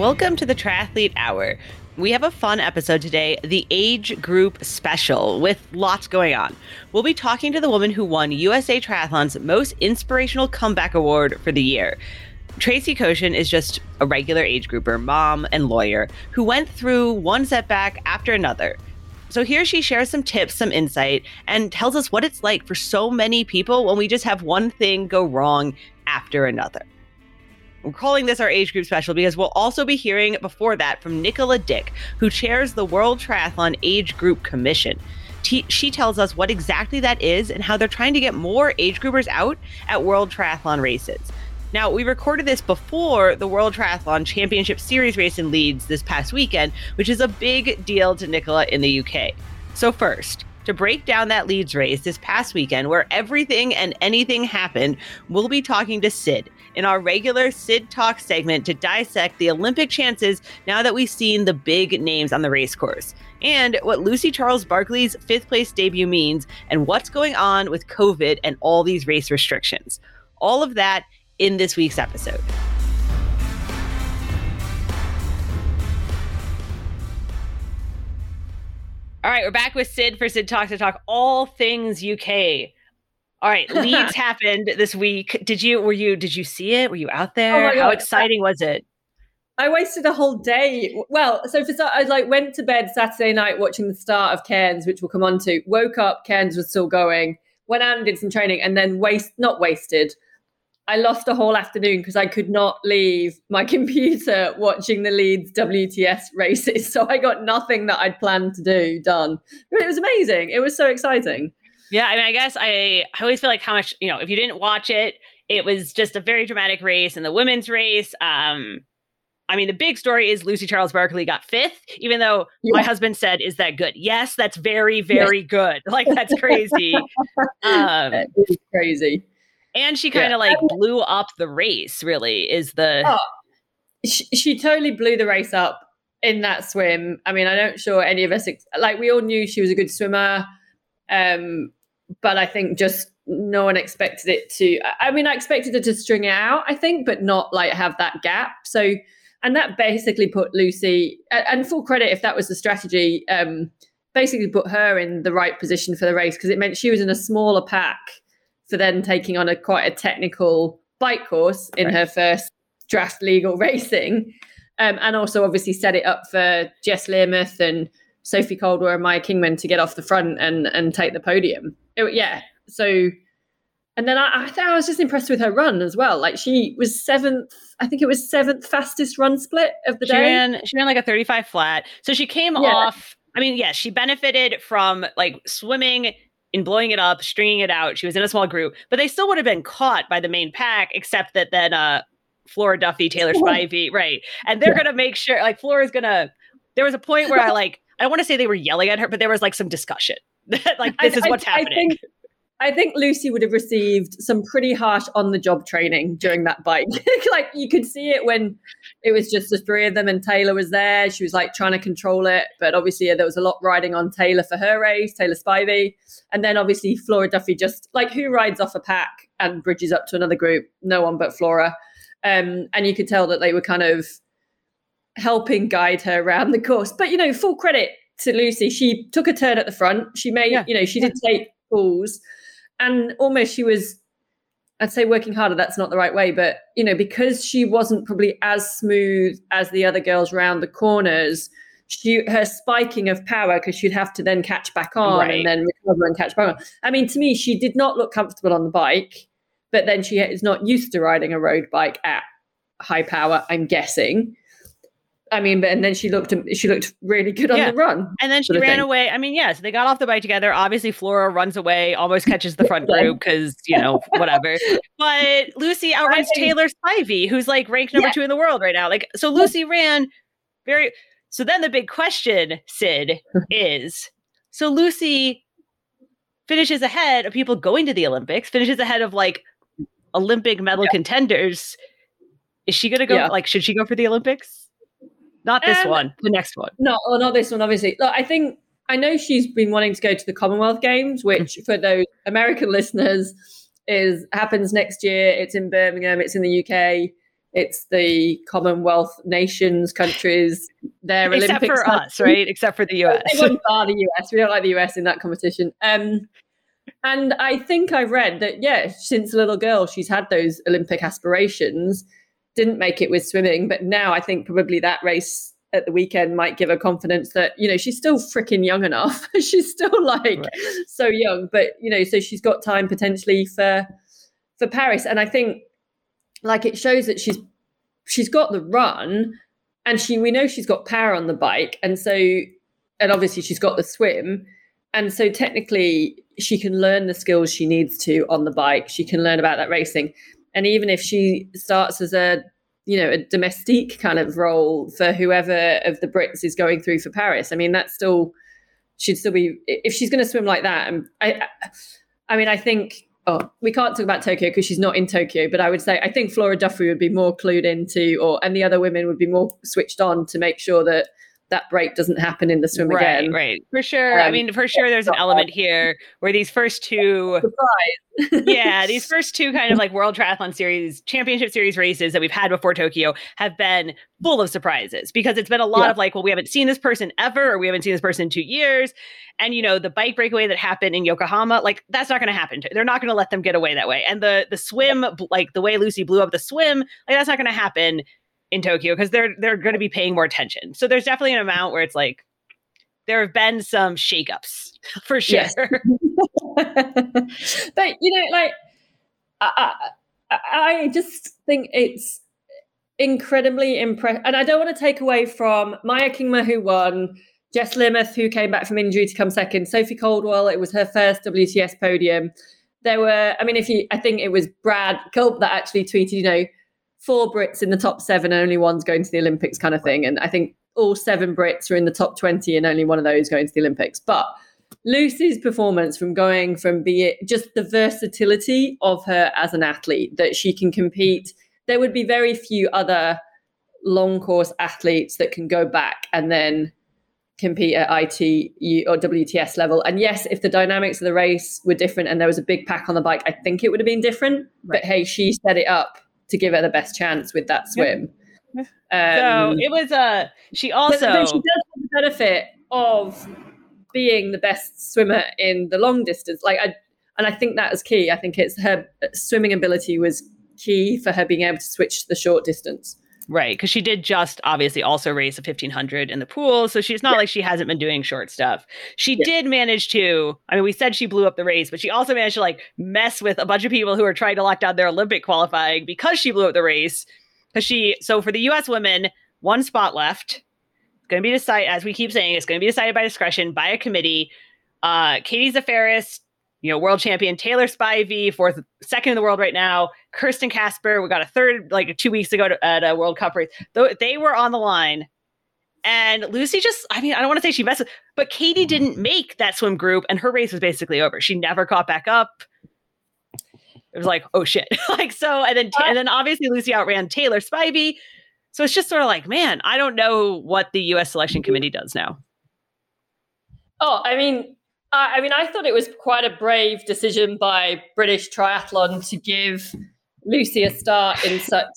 Welcome to the Triathlete Hour. We have a fun episode today, the age group special, with lots going on. We'll be talking to the woman who won USA Triathlon's most inspirational comeback award for the year. Tracy Koshin is just a regular age grouper, mom, and lawyer who went through one setback after another. So here she shares some tips, some insight, and tells us what it's like for so many people when we just have one thing go wrong after another. We're calling this our age group special because we'll also be hearing before that from Nicola Dick, who chairs the World Triathlon Age Group Commission. T- she tells us what exactly that is and how they're trying to get more age groupers out at World Triathlon races. Now, we recorded this before the World Triathlon Championship Series race in Leeds this past weekend, which is a big deal to Nicola in the UK. So, first, to break down that Leeds race this past weekend, where everything and anything happened, we'll be talking to Sid in our regular Sid Talk segment to dissect the Olympic chances now that we've seen the big names on the race course, and what Lucy Charles Barclay's fifth place debut means, and what's going on with COVID and all these race restrictions. All of that in this week's episode. All right, we're back with Sid for Sid Talk to talk all things UK. All right, Leeds happened this week. Did you were you did you see it? Were you out oh there? Oh How exciting was it? I wasted a whole day. Well, so for I like went to bed Saturday night watching the start of Cairns, which we'll come on to. Woke up, Cairns was still going. Went out and did some training, and then waste not wasted. I lost a whole afternoon because I could not leave my computer watching the Leeds WTS races. So I got nothing that I'd planned to do done. But it was amazing. It was so exciting. Yeah, I mean, I guess I, I always feel like how much, you know, if you didn't watch it, it was just a very dramatic race and the women's race. Um, I mean, the big story is Lucy Charles Barclay got fifth, even though yeah. my husband said, Is that good? Yes, that's very, very yes. good. Like, that's crazy. um, crazy and she kind of yeah. like blew up the race really is the oh, she, she, totally blew the race up in that swim i mean i don't sure any of us like we all knew she was a good swimmer um but i think just no one expected it to i mean i expected it to string out i think but not like have that gap so and that basically put lucy and full credit if that was the strategy um basically put her in the right position for the race because it meant she was in a smaller pack for then taking on a quite a technical bike course in right. her first draft legal racing. Um, and also obviously set it up for Jess Learmonth and Sophie Coldwell and Maya Kingma to get off the front and and take the podium. It, yeah. So and then I, I, I was just impressed with her run as well. Like she was seventh, I think it was seventh fastest run split of the she day. Ran, she ran like a 35 flat. So she came yeah. off. I mean, yes, yeah, she benefited from like swimming in blowing it up, stringing it out. She was in a small group, but they still would have been caught by the main pack, except that then uh, Flora Duffy, Taylor Spivey, right? And they're yeah. gonna make sure, like Flora's gonna. There was a point where I like, I want to say they were yelling at her, but there was like some discussion like this I, is what's I, happening. I think, I think Lucy would have received some pretty harsh on the job training during that bike. like you could see it when it was just the three of them and Taylor was there. She was like trying to control it. But obviously, there was a lot riding on Taylor for her race, Taylor Spivey. And then obviously, Flora Duffy just like who rides off a pack and bridges up to another group? No one but Flora. Um, and you could tell that they were kind of helping guide her around the course. But, you know, full credit to Lucy. She took a turn at the front. She made, yeah. you know, she did take pulls and almost she was I'd say working harder, that's not the right way, but you know, because she wasn't probably as smooth as the other girls around the corners, she her spiking of power because she'd have to then catch back on right. and then recover and catch back on. I mean, to me, she did not look comfortable on the bike, but then she is not used to riding a road bike at high power, I'm guessing. I mean, but and then she looked she looked really good on yeah. the run. And then she ran thing. away. I mean, yes, yeah, so they got off the bike together. Obviously, Flora runs away, almost catches the front group because you know whatever. But Lucy outruns Taylor Spivey, who's like ranked number yeah. two in the world right now. Like, so Lucy ran very. So then the big question, Sid, is so Lucy finishes ahead of people going to the Olympics, finishes ahead of like Olympic medal contenders. Is she going to go? Like, should she go for the Olympics? Not this um, one, the next one. No, or not this one, obviously. Look, I think I know she's been wanting to go to the Commonwealth Games, which for those American listeners is happens next year. It's in Birmingham, it's in the UK. it's the Commonwealth nations, countries, their Except Olympics. for us, right? Except for the US. Everyone bar the US. We don't like the US in that competition. Um, and I think I read that, yeah, since a little girl, she's had those Olympic aspirations, didn't make it with swimming, but now I think probably that race at the weekend might give her confidence that, you know, she's still freaking young enough. she's still like right. so young, but, you know, so she's got time potentially for for Paris. And I think like it shows that she's she's got the run and she we know she's got power on the bike and so and obviously she's got the swim and so technically she can learn the skills she needs to on the bike she can learn about that racing and even if she starts as a you know a domestique kind of role for whoever of the brits is going through for paris i mean that's still she'd still be if she's going to swim like that um, and i i mean i think oh, we can't talk about Tokyo because she's not in Tokyo, but I would say I think Flora Duffy would be more clued into, or and the other women would be more switched on to make sure that that break doesn't happen in the swim right, again. Right, for sure. Um, I mean, for sure, there's an element here where these first two, yeah, these first two kind of like World Triathlon Series, Championship Series races that we've had before Tokyo have been full of surprises because it's been a lot yeah. of like, well, we haven't seen this person ever, or we haven't seen this person in two years, and you know, the bike breakaway that happened in Yokohama, like that's not going to happen. They're not going to let them get away that way, and the the swim, like the way Lucy blew up the swim, like that's not going to happen in Tokyo because they're they're going to be paying more attention. So there's definitely an amount where it's like there have been some shakeups for sure. Yes. but you know, like I, I, I just think it's incredibly impressive, and I don't want to take away from Maya Kingma who won. Jess Learmonth, who came back from injury to come second, Sophie Coldwell, it was her first WTS podium. There were, I mean, if you, I think it was Brad Culp that actually tweeted, you know, four Brits in the top seven, and only one's going to the Olympics, kind of thing. And I think all seven Brits are in the top 20, and only one of those going to the Olympics. But Lucy's performance from going from be it just the versatility of her as an athlete that she can compete. There would be very few other long course athletes that can go back and then compete at IT or WTS level. And yes, if the dynamics of the race were different and there was a big pack on the bike, I think it would have been different. Right. But hey, she set it up to give her the best chance with that swim. Yeah. Um, so it was a. Uh, she also but, she does have the benefit of being the best swimmer in the long distance. Like I, and I think that is key. I think it's her swimming ability was key for her being able to switch to the short distance. Right, because she did just obviously also race a 1500 in the pool. So she's not yeah. like she hasn't been doing short stuff. She yeah. did manage to, I mean, we said she blew up the race, but she also managed to like mess with a bunch of people who are trying to lock down their Olympic qualifying because she blew up the race. Because she, so for the US women, one spot left. It's going to be decided, as we keep saying, it's going to be decided by discretion by a committee. Uh, Katie Zaferes you know, world champion Taylor Spivey, fourth, second in the world right now. Kirsten Kasper, we got a third like two weeks ago to, at a World Cup race. Though they were on the line, and Lucy just, I mean, I don't want to say she messed, but Katie didn't make that swim group, and her race was basically over. She never caught back up. It was like, oh shit, like so, and then and then obviously Lucy outran Taylor Spivey. So it's just sort of like, man, I don't know what the U.S. selection committee does now. Oh, I mean, I mean, I thought it was quite a brave decision by British Triathlon to give Lucy a start in such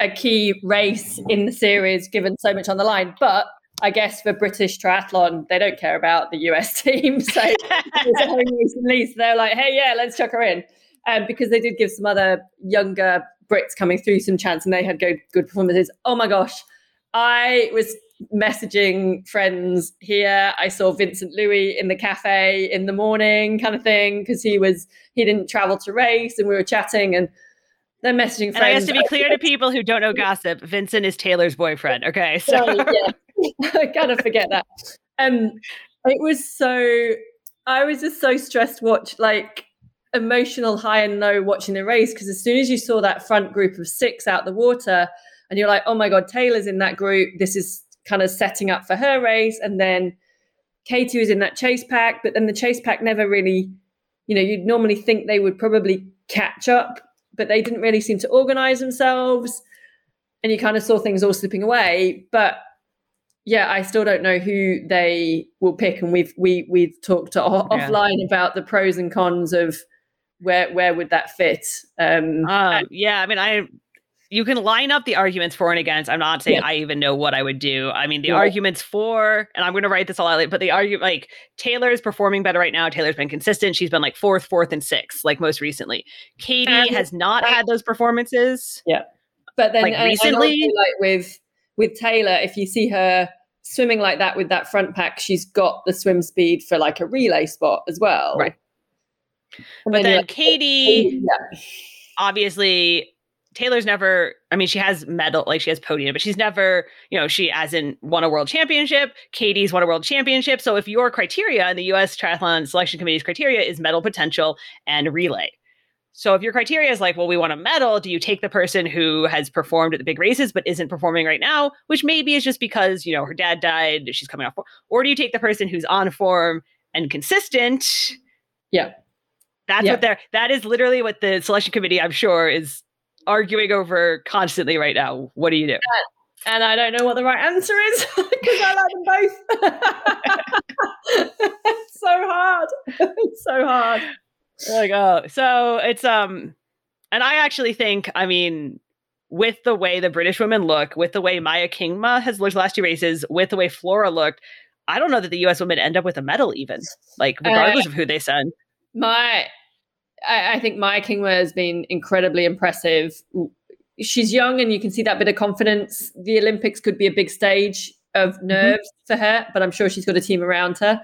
a key race in the series, given so much on the line. But I guess for British Triathlon, they don't care about the US team. So it's a home race at least. They're like, hey, yeah, let's chuck her in. Um, because they did give some other younger Brits coming through some chance and they had good, good performances. Oh my gosh. I was messaging friends here. I saw Vincent Luis in the cafe in the morning, kind of thing, because he was he didn't travel to race, and we were chatting and then messaging friends. And I guess to be clear to people who don't know gossip, Vincent is Taylor's boyfriend. Okay, so yeah, I kind of forget that. Um, it was so I was just so stressed. Watch like emotional high and low watching the race because as soon as you saw that front group of six out the water and you're like, oh my god, Taylor's in that group. This is kind of setting up for her race. And then Katie was in that chase pack, but then the chase pack never really, you know, you'd normally think they would probably catch up, but they didn't really seem to organize themselves. And you kind of saw things all slipping away. But yeah, I still don't know who they will pick. And we've we we've talked to, yeah. offline about the pros and cons of where where would that fit. Um, um yeah, I mean I you can line up the arguments for and against. I'm not saying Yeah. I even know what I would do. I mean, the Yeah. arguments for, and I'm going to write this all out, later, but the argument like Taylor's performing better right now. Taylor's been consistent. She's been like fourth, fourth, and sixth, like most recently. Katie And- has not had those performances. Yeah, but then Like, and- and recently? also, like with with Taylor, if you see her swimming like that with that front pack, she's got the swim speed for like a relay spot as well. Right. And But you're then like, oh, Katie, yeah, obviously, Taylor's never, I mean, she has medal, like she has podium, but she's never, you know, she hasn't won a world championship. Katie's won a world championship. So if your criteria in the US Triathlon Selection Committee's criteria is medal potential and relay. So if your criteria is like, well, we want a medal, do you take the person who has performed at the big races but isn't performing right now, which maybe is just because, you know, her dad died, she's coming off, or do you take the person who's on form and consistent? Yeah. That's Yeah. what they're that is literally what the selection committee, I'm sure, is arguing over constantly right now. What do you do? and I don't know what the right answer is because I like them both. it's so hard. It's so hard. like, oh, so it's um, and I actually think, I mean, with the way the British women look, with the way Maya Kingma has looked the last two races, with the way Flora looked, I don't know that the U.S. women end up with a medal, even like regardless of who they send. My, I, I think Maya Kingma has been incredibly impressive. She's young, and you can see that bit of confidence. The Olympics could be a big stage of mm-hmm. nerves for her, but I'm sure she's got a team around her.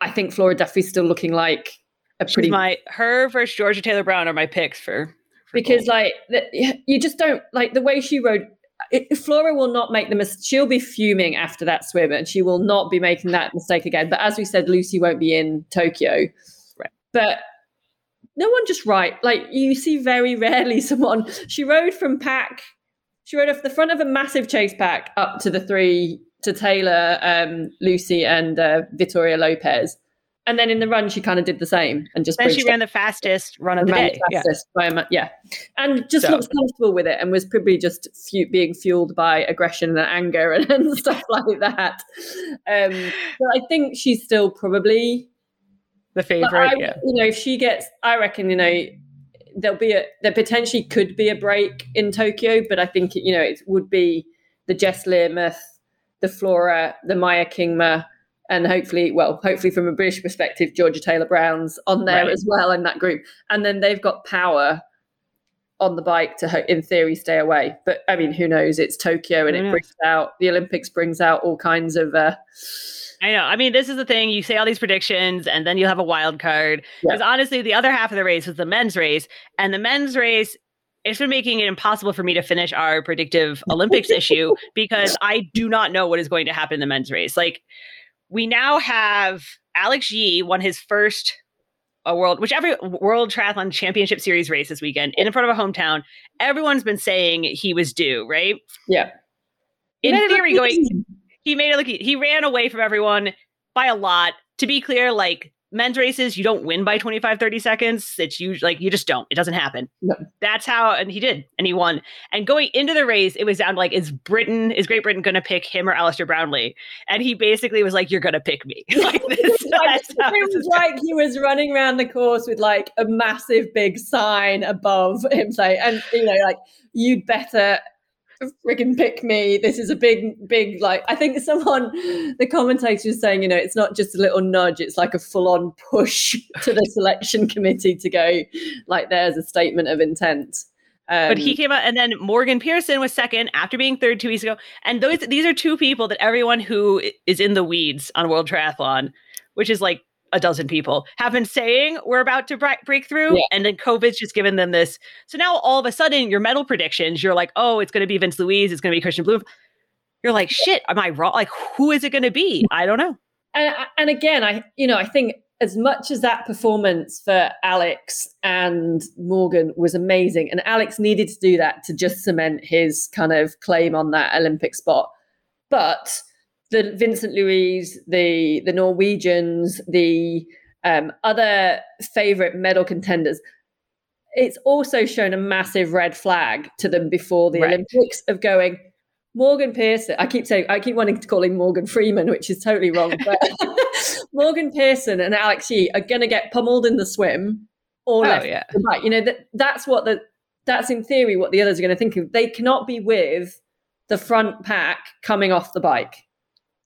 I think Flora Duffy's still looking like a She's pretty my her versus Georgia Taylor Brown are my picks for, for because gold. like the, you just don't like the way she rode. It, Flora will not make the mistake. she'll be fuming after that swim and she will not be making that mistake again. But as we said, Lucy won't be in Tokyo. Right. But no one just right. Like you see very rarely someone she rode from pack. She rode off the front of a massive chase pack up to the three to Taylor, um, Lucy, and uh, Vittoria Lopes. And then in the run, she kind of did the same and just then she ran the fastest run of the day. Yeah. By yeah, and just So- looks comfortable with it, and was probably just fu- being fueled by aggression and anger and, and stuff like that. Um, but I think she's still probably The favorite. I, yeah. You know, if she gets, I reckon, you know, there'll be a there potentially could be a break in Tokyo, but I think you know it would be the Jess Learmonth, the Flora, the Maya Kingma, and hopefully, well, hopefully from a British perspective, Georgia Taylor Brown's on there Right. as well in that group, and then they've got power on the bike to, in theory, stay away. But I mean, who knows? It's Tokyo, and it brings out the Olympics brings out all kinds of. Uh, I know. I mean, this is the thing. You say all these predictions, and then you'll have a wild card. Because honestly, the other half of the race was the men's race, and the men's race. It's been making it impossible for me to finish our predictive Olympics issue because I do not know what is going to happen in the men's race. Like, we now have Alex Yee won his first a world, whichever world triathlon championship series race this weekend in front of a hometown. Everyone's been saying he was due, right? yeah, In theory, going. He made it look he ran away from everyone by a lot. To be clear like men's races you don't win by 25 30 seconds. It's usually like you just don't. It doesn't happen. No. that's how and he did and he won. And going into the race it was down to like is britain is great britain gonna pick him or Alistair brownlee? And he basically was like you're gonna pick me. Like this Like, it was like he was running around the course with like a massive big sign above him saying, and you know, like, you'd better friggin' pick me. This is a big, big, like, I think someone, the commentator was saying, you know, it's not just a little nudge, it's like a full on push to the selection committee to go, like, there's a statement of intent. Um, but he came out, and then Morgan Pearson was second after being third two weeks ago. And those these are two people that everyone who is in the weeds on World Triathlon, which is like a dozen people, have been saying we're about to break, break through. Yeah. And then COVID's just given them this. So now all of a sudden, your medal predictions, you're like, oh, it's going to be Vince Louise, it's going to be Kristian Blum. You're like, shit, am I wrong? Like, who is it going to be? I don't know. and and again, I you know I think as much as that performance for Alex and Morgan was amazing, and Alex needed to do that to just cement his kind of claim on that Olympic spot, but the Vincent Louise, the the Norwegians, the um, other favorite medal contenders. It's also shown a massive red flag to them before the Right. Olympics of going, Morgan Pearson. I keep saying I keep wanting to call him Morgan Freeman, which is totally wrong. But Morgan Pearson and Alex Yee are going to get pummeled in the swim or Oh, left yeah. right. You know that that's what the that's in theory what the others are going to think of. They cannot be with the front pack coming off the bike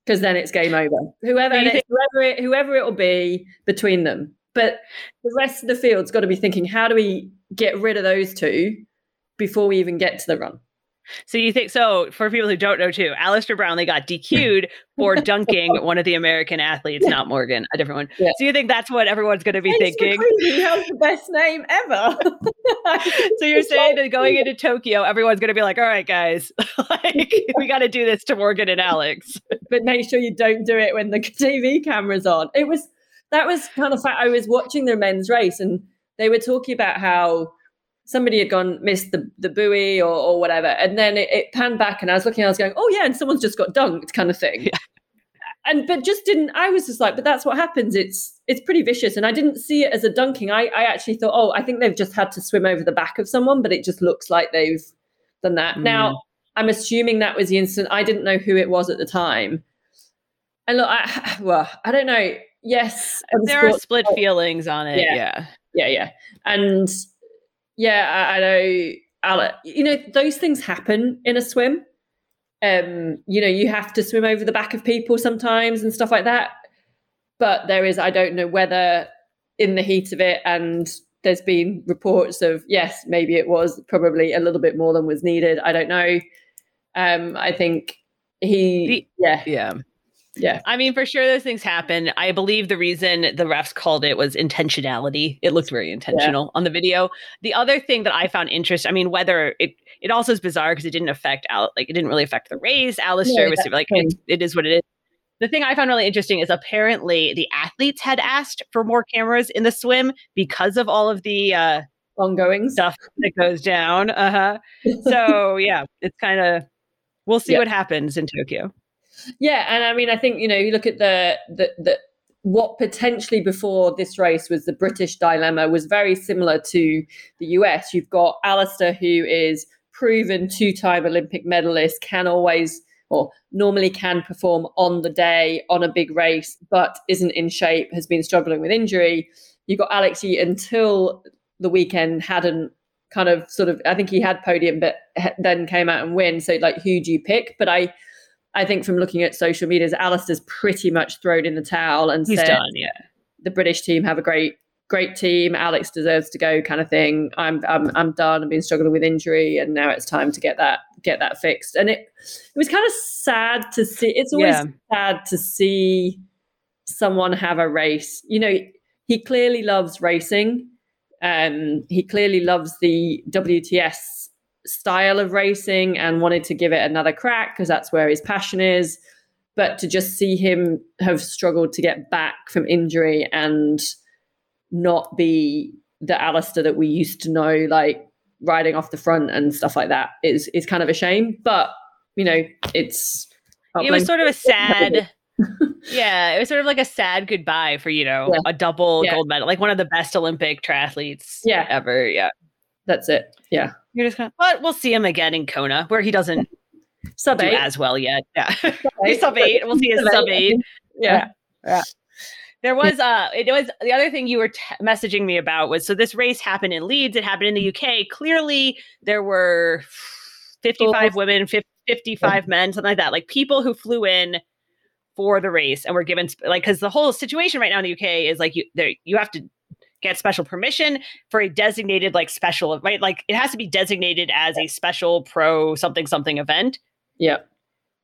because then it's game over. Whoever it, whoever it, whoever it will be between them. But the rest of the field's got to be thinking, how do we get rid of those two before we even get to the run? So you think so? For people who don't know, too, Alistair Brownlee got DQ'd for dunking one of the American athletes, not Morgan, a different one. Yeah. So you think that's what everyone's going to be Thanks thinking? He has the best name ever. so you're saying that going into Tokyo, everyone's going to be like, "All right, guys, like we got to do this to Morgan and Alex." but make sure you don't do it when the TV camera's on. It was that was kind of. I was watching their men's race, and they were talking about how somebody had gone missed the, the buoy or, or whatever. And then it, it, panned back and i was looking i was going oh yeah and someone's just got dunked kind of thing. Yeah. and but just didn't i was just like but that's what happens. It's it's pretty vicious. And i didn't see it as a dunking. I i actually thought oh i think they've just had to swim over the back of someone but it just looks like they've done that. Mm. now i'm assuming that was the incident i didn't know who it was at the time. And look i well i don't know. Yes there are split feelings on it. Yeah. Yeah. Yeah, yeah. and yeah, I, I know. Alec, you know, those things happen in a swim. Um, you know, you have to swim over the back of people sometimes and stuff like that. But there is, I don't know whether in the heat of it, and there's been reports of yes, maybe it was probably a little bit more than was needed. I don't know. Um, I think he, the, yeah, yeah. Yeah. I mean, for sure, those things happen. I believe the reason the refs called it was intentionality. It looked very intentional yeah. on the video. The other thing that I found interesting, I mean, whether it, it also is bizarre because it didn't affect, Al- like, it didn't really affect the race. Alistair yeah, was like, it, it is what it is. The thing I found really interesting is apparently the athletes had asked for more cameras in the swim because of all of the uh, ongoing stuff that goes down. Uh huh. so, yeah, it's kind of, we'll see what happens in Tokyo. Yeah, and I mean, I think you know, you look at the the the what potentially before this race was the British dilemma was very similar to the US. You've got Alistair, who is proven two-time Olympic medalist, can always or normally can perform on the day on a big race, but isn't in shape, has been struggling with injury. You've got Alex until the weekend hadn't kind of sort of I think he had podium, but then came out and win. So like, who do you pick? But I I think from looking at social media, Alistair's pretty much thrown in the towel and He's said, done, yeah. The British team have a great, great team. Alex deserves to go, kind of thing. I'm, I'm, I'm done. I've been struggling with injury, and now it's time to get that, get that fixed. And it, it was kind of sad to see. It's always yeah. sad to see someone have a race. You know, he clearly loves racing. Um, he clearly loves the WTS style of racing and wanted to give it another crack because that's where his passion is. But to just see him have struggled to get back from injury and not be the Alistair that we used to know, like riding off the front and stuff like that, is is kind of a shame. But you know, it's it was sort of a sad. yeah, it was sort of like a sad goodbye for you know yeah. a double yeah. gold medal, like one of the best Olympic triathletes yeah. ever. Yeah, that's it. Yeah. You're just gonna, but we'll see him again in Kona, where he doesn't sub eight as well yet. Yeah, sub, sub eight. We'll see his sub eight. Yeah. yeah. There was uh it was the other thing you were t- messaging me about was so this race happened in Leeds, it happened in the UK. Clearly there were 55 women, 55 men, something like that. Like people who flew in for the race and were given like cuz the whole situation right now in the UK is like you there you have to get special permission for a designated like special right like it has to be designated as a special pro something something event yeah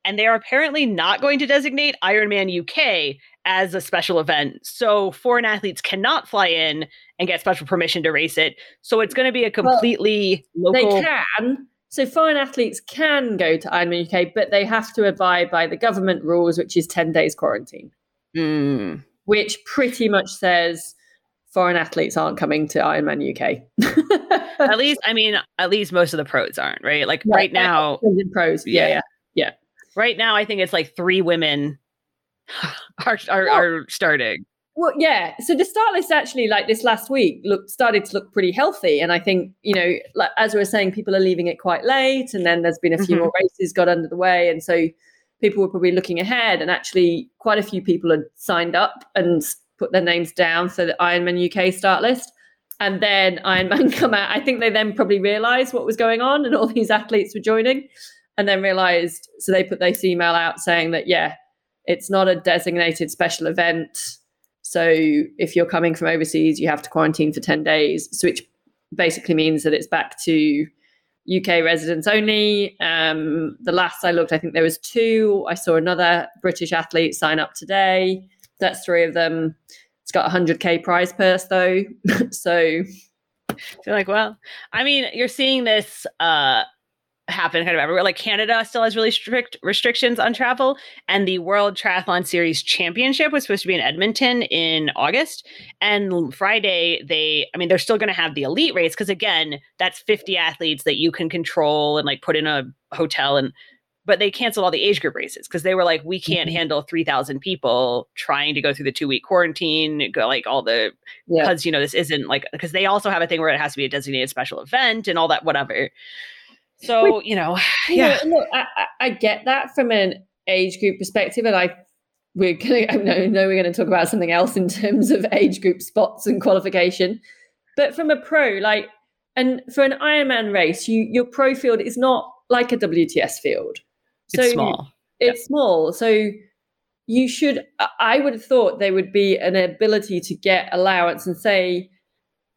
and they are apparently not going to designate Ironman UK as a special event. So foreign athletes cannot fly in and get special permission to race it. So it's going to be a completely well, local. They can. So foreign athletes can go to Ironman UK, but they have to abide by the government rules, which is 10 days quarantine. Mm. Which pretty much says foreign athletes aren't coming to Ironman UK. at least, I mean, at least most of the pros aren't, right? Like yeah, right now, pros, yeah, yeah, yeah. Right now, I think it's like three women are are, well, are starting. Well, yeah. So the start list actually, like this last week, looked started to look pretty healthy, and I think you know, like as we were saying, people are leaving it quite late, and then there's been a few mm-hmm. more races got under the way, and so people were probably looking ahead, and actually, quite a few people had signed up and put their names down so the Ironman UK start list. and then Ironman come out. I think they then probably realized what was going on and all these athletes were joining and then realized so they put this email out saying that yeah, it's not a designated special event. So if you're coming from overseas, you have to quarantine for 10 days, so which basically means that it's back to UK residents only. Um, the last I looked, I think there was two. I saw another British athlete sign up today. That's three of them. It's got a 100k prize purse though. so you're like, well, I mean, you're seeing this uh happen kind of everywhere. Like Canada still has really strict restrictions on travel, and the World Triathlon Series Championship was supposed to be in Edmonton in August. And Friday, they, I mean, they're still going to have the elite race because again, that's 50 athletes that you can control and like put in a hotel and but they canceled all the age group races because they were like, we can't mm-hmm. handle 3,000 people trying to go through the two week quarantine, go like all the, because, yeah. you know, this isn't like, because they also have a thing where it has to be a designated special event and all that, whatever. So, you know, yeah. look, I, I, get that from an age group perspective. And I, we're going to, I know, know we're going to talk about something else in terms of age group spots and qualification. But from a pro, like, and for an Ironman race, you your pro field is not like a WTS field. So it's small. It's small. So you should, I would have thought there would be an ability to get allowance and say,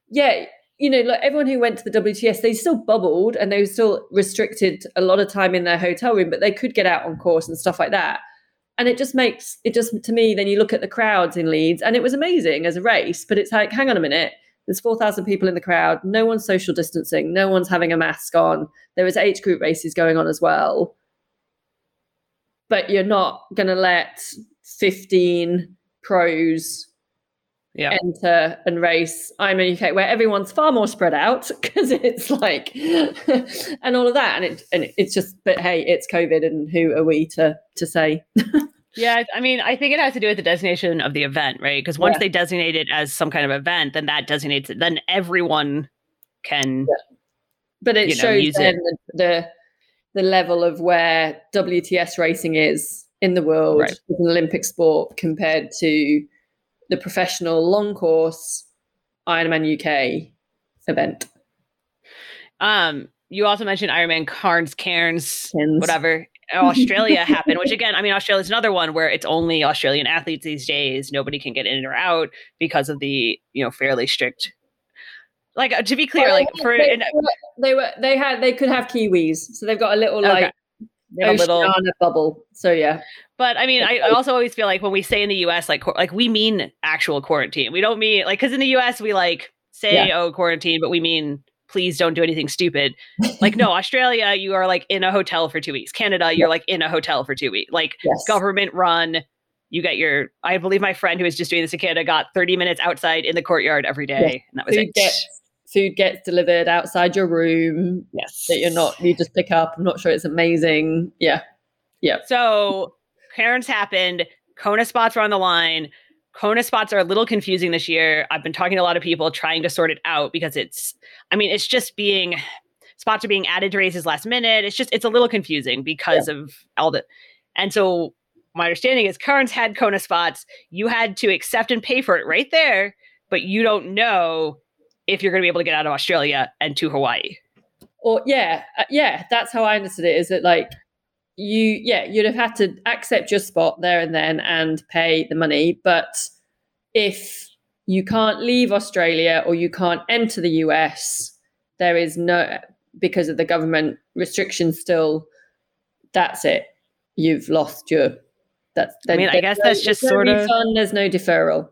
yeah, you know, like everyone who went to the WTS, they still bubbled and they were still restricted a lot of time in their hotel room, but they could get out on course and stuff like that. And it just makes it just to me, then you look at the crowds in Leeds and it was amazing as a race, but it's like, hang on a minute, there's 4,000 people in the crowd. No one's social distancing. No one's having a mask on. There was age group races going on as well but you're not going to let 15 pros yeah. enter and race Ironman UK where everyone's far more spread out because it's like and all of that and it and it's just but hey it's COVID and who are we to to say Yeah, I mean, I think it has to do with the designation of the event, right? Because once yeah. they designate it as some kind of event, then that designates it. Then everyone can, yeah. but it shows know, then it. the, the the level of where WTS racing is in the world right. as an Olympic sport compared to the professional long course Ironman UK event. Um, you also mentioned Ironman Cairns, Cairns, whatever. Australia happened, which again, I mean, Australia is another one where it's only Australian athletes these days. Nobody can get in or out because of the you know fairly strict like uh, to be clear, like for they, an, they were they had they could have kiwis, so they've got a little okay. like a little bubble. So yeah. But I mean, I, also always feel like when we say in the U.S. like like we mean actual quarantine. We don't mean like because in the U.S. we like say yeah. oh quarantine, but we mean please don't do anything stupid. Like no, Australia, you are like in a hotel for two weeks. Canada, you're like in a hotel for two weeks. Like yes. government run. You get your. I believe my friend who was just doing this in Canada got 30 minutes outside in the courtyard every day, and that was it food gets delivered outside your room. Yes. That you're not, you just pick up. I'm not sure it's amazing. Yeah. Yeah. So Cairns happened. Kona spots were on the line. Kona spots are a little confusing this year. I've been talking to a lot of people trying to sort it out because it's, I mean, it's just being, spots are being added to races last minute. It's just, it's a little confusing because yeah. of all the, and so my understanding is Cairns had Kona spots. You had to accept and pay for it right there, but you don't know if you're going to be able to get out of Australia and to Hawaii. Or yeah, uh, yeah, that's how I understood it. Is that like you, yeah, you'd have had to accept your spot there and then and pay the money, but if you can't leave Australia or you can't enter the US, there is no because of the government restrictions still. That's it. You've lost your. That's. I mean, I guess no, that's just sort of. There's no deferral.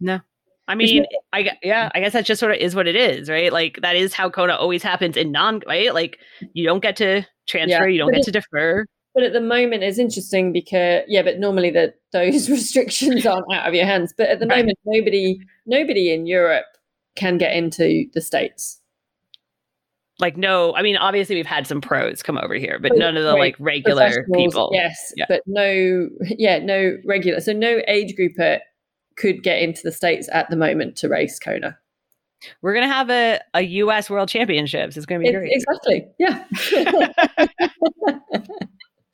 No, I mean, I yeah, I guess that just sort of is what it is, right? Like that is how Kona always happens in non, right? Like you don't get to transfer, yeah. you don't but get to defer. But at the moment, it's interesting because yeah, but normally that those restrictions aren't out of your hands. But at the right. moment, nobody nobody in Europe can get into the states. Like no, I mean, obviously we've had some pros come over here, but oh, none of the like regular people. Yes, yeah. but no, yeah, no regular. So no age grouper could get into the states at the moment to race Kona. We're gonna have a, a US World Championships. It's gonna be great. Exactly. Yeah.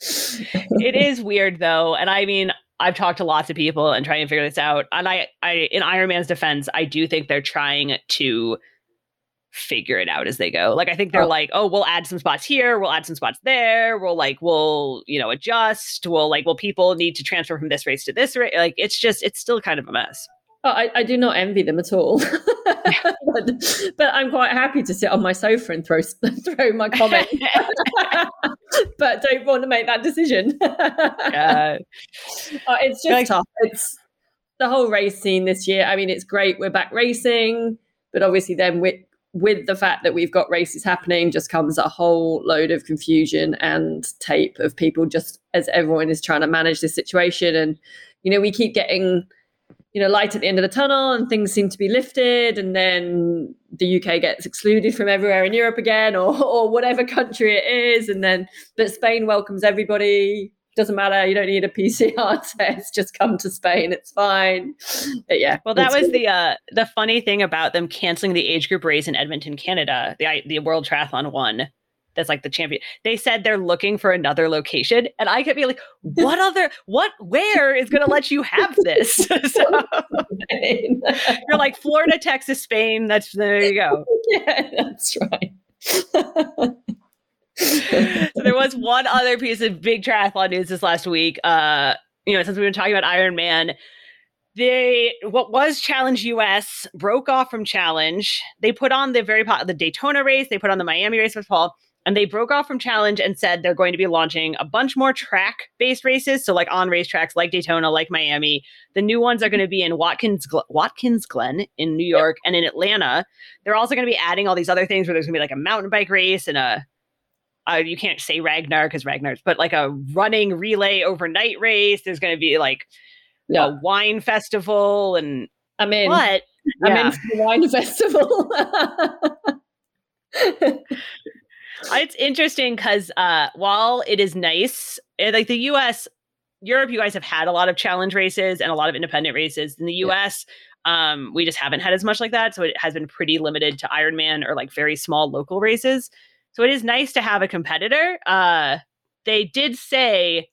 it is weird though, and I mean, I've talked to lots of people and trying to figure this out. And I, I, in Ironman's defense, I do think they're trying to figure it out as they go. Like I think they're oh. like, oh, we'll add some spots here, we'll add some spots there, we'll like we'll, you know, adjust, we'll like well people need to transfer from this race to this race. Like it's just it's still kind of a mess. Oh, I, I do not envy them at all. but, but, I'm quite happy to sit on my sofa and throw throw my comment. but don't want to make that decision. uh, oh, it's just like, tough. It's the whole race scene this year. I mean, it's great. We're back racing, but obviously then with with the fact that we've got races happening just comes a whole load of confusion and tape of people just as everyone is trying to manage this situation and you know we keep getting you know, light at the end of the tunnel and things seem to be lifted, and then the UK gets excluded from everywhere in Europe again, or or whatever country it is, and then but Spain welcomes everybody. Doesn't matter. You don't need a PCR test. Just come to Spain. It's fine. But yeah. Well, that was the uh, the funny thing about them canceling the age group race in Edmonton, Canada, the the World Triathlon one that's like the champion. They said they're looking for another location, and I could be like, "What other? What? Where is going to let you have this?" so, you're like Florida, Texas, Spain. That's there you go. Yeah, that's right. So there was one other piece of big triathlon news this last week. Uh, you know, since we've been talking about Ironman, they what was Challenge US broke off from Challenge. They put on the very the Daytona race. They put on the Miami race with Paul and they broke off from challenge and said they're going to be launching a bunch more track based races so like on racetracks like daytona like miami the new ones are going to be in watkins watkins glen in new york and in atlanta they're also going to be adding all these other things where there's going to be like a mountain bike race and a uh, you can't say Ragnar because Ragnar's, but like a running relay overnight race. There's going to be like yeah. a wine festival, and I'm in. What? I'm yeah. in the wine festival. it's interesting because uh, while it is nice, eh, like the U.S., Europe, you guys have had a lot of challenge races and a lot of independent races. In the U.S., yeah. um, we just haven't had as much like that, so it has been pretty limited to Ironman or like very small local races. So it is nice to have a competitor. Uh, they did say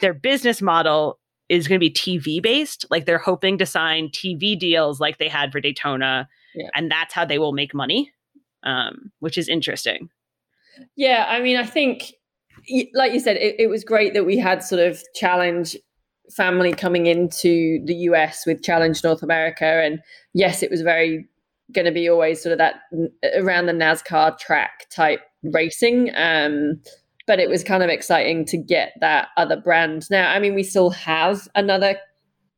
their business model is going to be TV based. Like they're hoping to sign TV deals like they had for Daytona, yeah. and that's how they will make money, um, which is interesting. Yeah, I mean, I think, like you said, it, it was great that we had sort of challenge family coming into the US with Challenge North America. And yes, it was very going to be always sort of that around the NASCAR track type racing. Um, but it was kind of exciting to get that other brand. Now, I mean, we still have another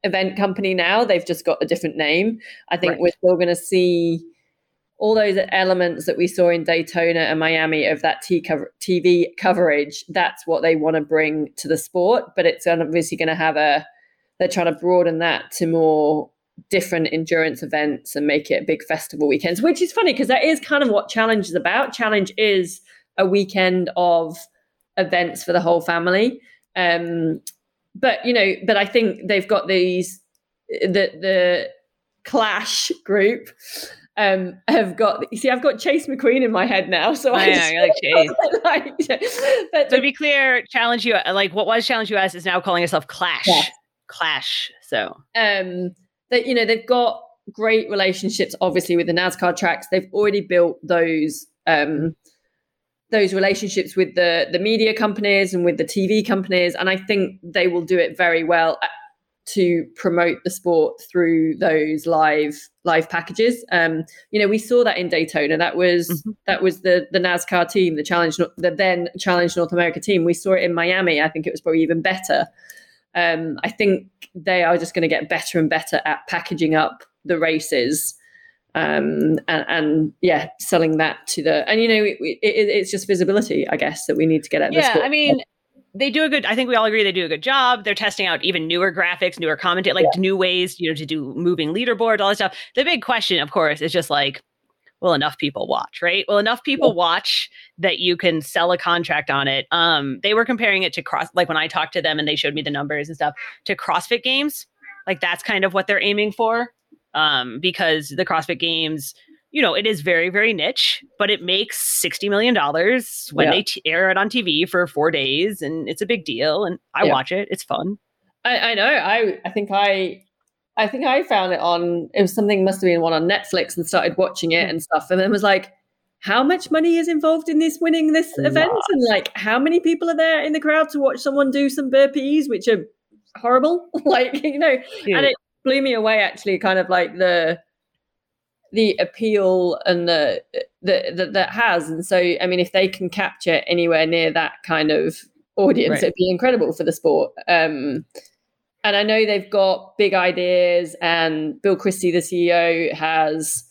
event company now. They've just got a different name. I think right. we're still going to see all those elements that we saw in Daytona and Miami of that TV coverage, that's what they want to bring to the sport. But it's obviously going to have a, they're trying to broaden that to more different endurance events and make it big festival weekends, which is funny because that is kind of what Challenge is about. Challenge is a weekend of events for the whole family. Um, but you know, but I think they've got these the the Clash group um, have got you see I've got Chase McQueen in my head now so I, I know, like Chase like, but so to be clear challenge you like what was challenge us is now calling itself clash yeah. clash so um that you know they've got great relationships obviously with the NASCAR tracks they've already built those um those relationships with the the media companies and with the TV companies and I think they will do it very well to promote the sport through those live live packages. Um, you know, we saw that in Daytona. That was mm-hmm. that was the the NASCAR team, the challenge, the then challenge North America team. We saw it in Miami. I think it was probably even better. Um, I think they are just going to get better and better at packaging up the races. Um, and, and, yeah, selling that to the and you know it, it, it's just visibility, I guess, that we need to get at. Yeah, I mean, they do a good i think we all agree they do a good job they're testing out even newer graphics newer commentate like yeah. new ways you know to do moving leaderboard all that stuff the big question of course is just like will enough people watch right well enough people watch that you can sell a contract on it um they were comparing it to cross like when i talked to them and they showed me the numbers and stuff to crossfit games like that's kind of what they're aiming for um because the crossfit games you know, it is very, very niche, but it makes $60 million when yeah. they t- air it on TV for four days and it's a big deal. And I yeah. watch it. It's fun. I, I know. I I think I I think I found it on it was something must have been one on Netflix and started watching it and stuff, and then was like, how much money is involved in this winning this event, and like how many people are there in the crowd to watch someone do some burpees, which are horrible, like you know, yeah. and it blew me away actually, kind of like the the appeal and the that that has, and so I mean, if they can capture anywhere near that kind of audience, right. it'd be incredible for the sport. Um, and I know they've got big ideas, and Bill Christie, the CEO, has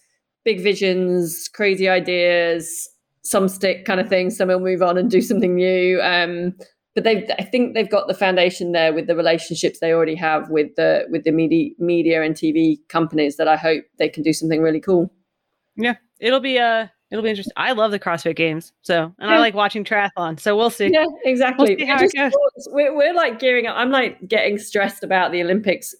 big visions, crazy ideas. Some stick kind of thing. Some will move on and do something new. Um, but they, I think they've got the foundation there with the relationships they already have with the with the media, media and TV companies. That I hope they can do something really cool. Yeah, it'll be a it'll be interesting. I love the CrossFit Games, so and yeah. I like watching triathlon. So we'll see. Yeah, exactly. We'll see goes. We're, we're like gearing up. I'm like getting stressed about the Olympics,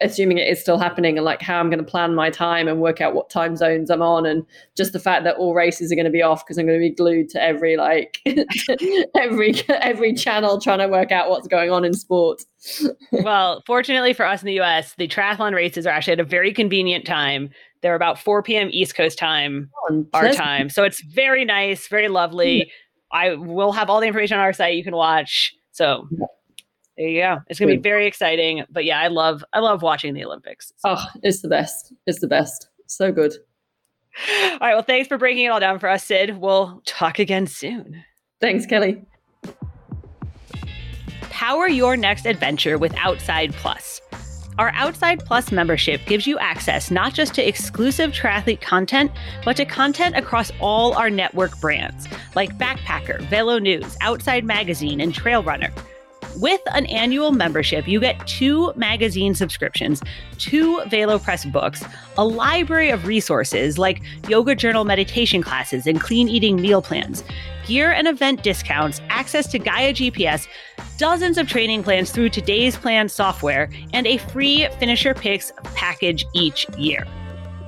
assuming it is still happening, and like how I'm going to plan my time and work out what time zones I'm on, and just the fact that all races are going to be off because I'm going to be glued to every like every every channel trying to work out what's going on in sport. well, fortunately for us in the US, the triathlon races are actually at a very convenient time they're about 4 p.m. East Coast time, oh, our time. So it's very nice, very lovely. I will have all the information on our site you can watch. So there you go. It's gonna be very exciting. But yeah, I love I love watching the Olympics. Oh, it's the best. It's the best. So good. All right. Well, thanks for breaking it all down for us, Sid. We'll talk again soon. Thanks, Kelly. Power your next adventure with Outside Plus. Our Outside Plus membership gives you access not just to exclusive triathlete content, but to content across all our network brands like Backpacker, Velo News, Outside Magazine, and Trail Runner. With an annual membership, you get two magazine subscriptions, two VeloPress books, a library of resources like yoga journal meditation classes and clean eating meal plans, gear and event discounts, access to Gaia GPS, dozens of training plans through today's plan software, and a free FinisherPix package each year.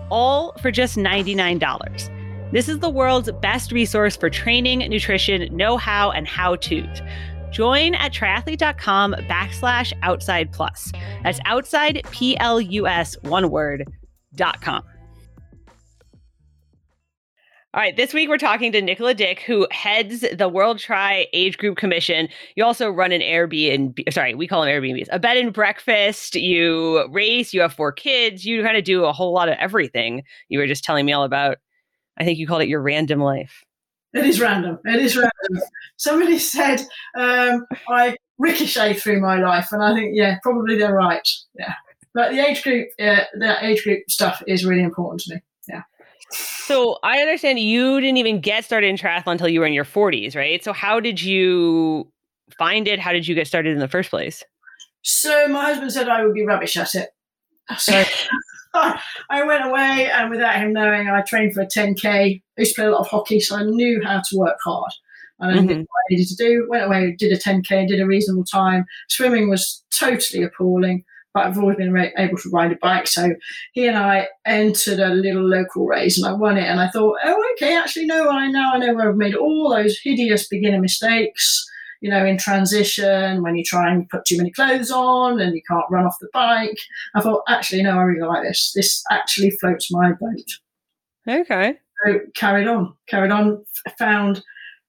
All for just $99. This is the world's best resource for training, nutrition, know how, and how to's. Join at triathlete.com backslash outside plus. That's outside P L U S one word dot com. All right, this week we're talking to Nicola Dick, who heads the World Tri Age Group Commission. You also run an Airbnb, sorry, we call them Airbnbs, a bed and breakfast. You race, you have four kids, you kind of do a whole lot of everything. You were just telling me all about, I think you called it your random life. It is random. It is random. Somebody said um, I ricochet through my life, and I think, yeah, probably they're right. Yeah. But the age group, uh, the age group stuff is really important to me. So I understand you didn't even get started in triathlon until you were in your 40s, right? So how did you find it? How did you get started in the first place? So my husband said I would be rubbish at it. So I went away, and without him knowing, I trained for a 10k. I used to play a lot of hockey, so I knew how to work hard. And I mm-hmm. what I needed to do. Went away, did a 10k, did a reasonable time. Swimming was totally appalling but I've always been able to ride a bike. So he and I entered a little local race and I won it. And I thought, oh, okay, actually, no, I now I know where I've made all those hideous beginner mistakes. You know, in transition, when you try and put too many clothes on and you can't run off the bike. I thought, actually, no, I really like this. This actually floats my boat. Okay. So carried on, carried on, found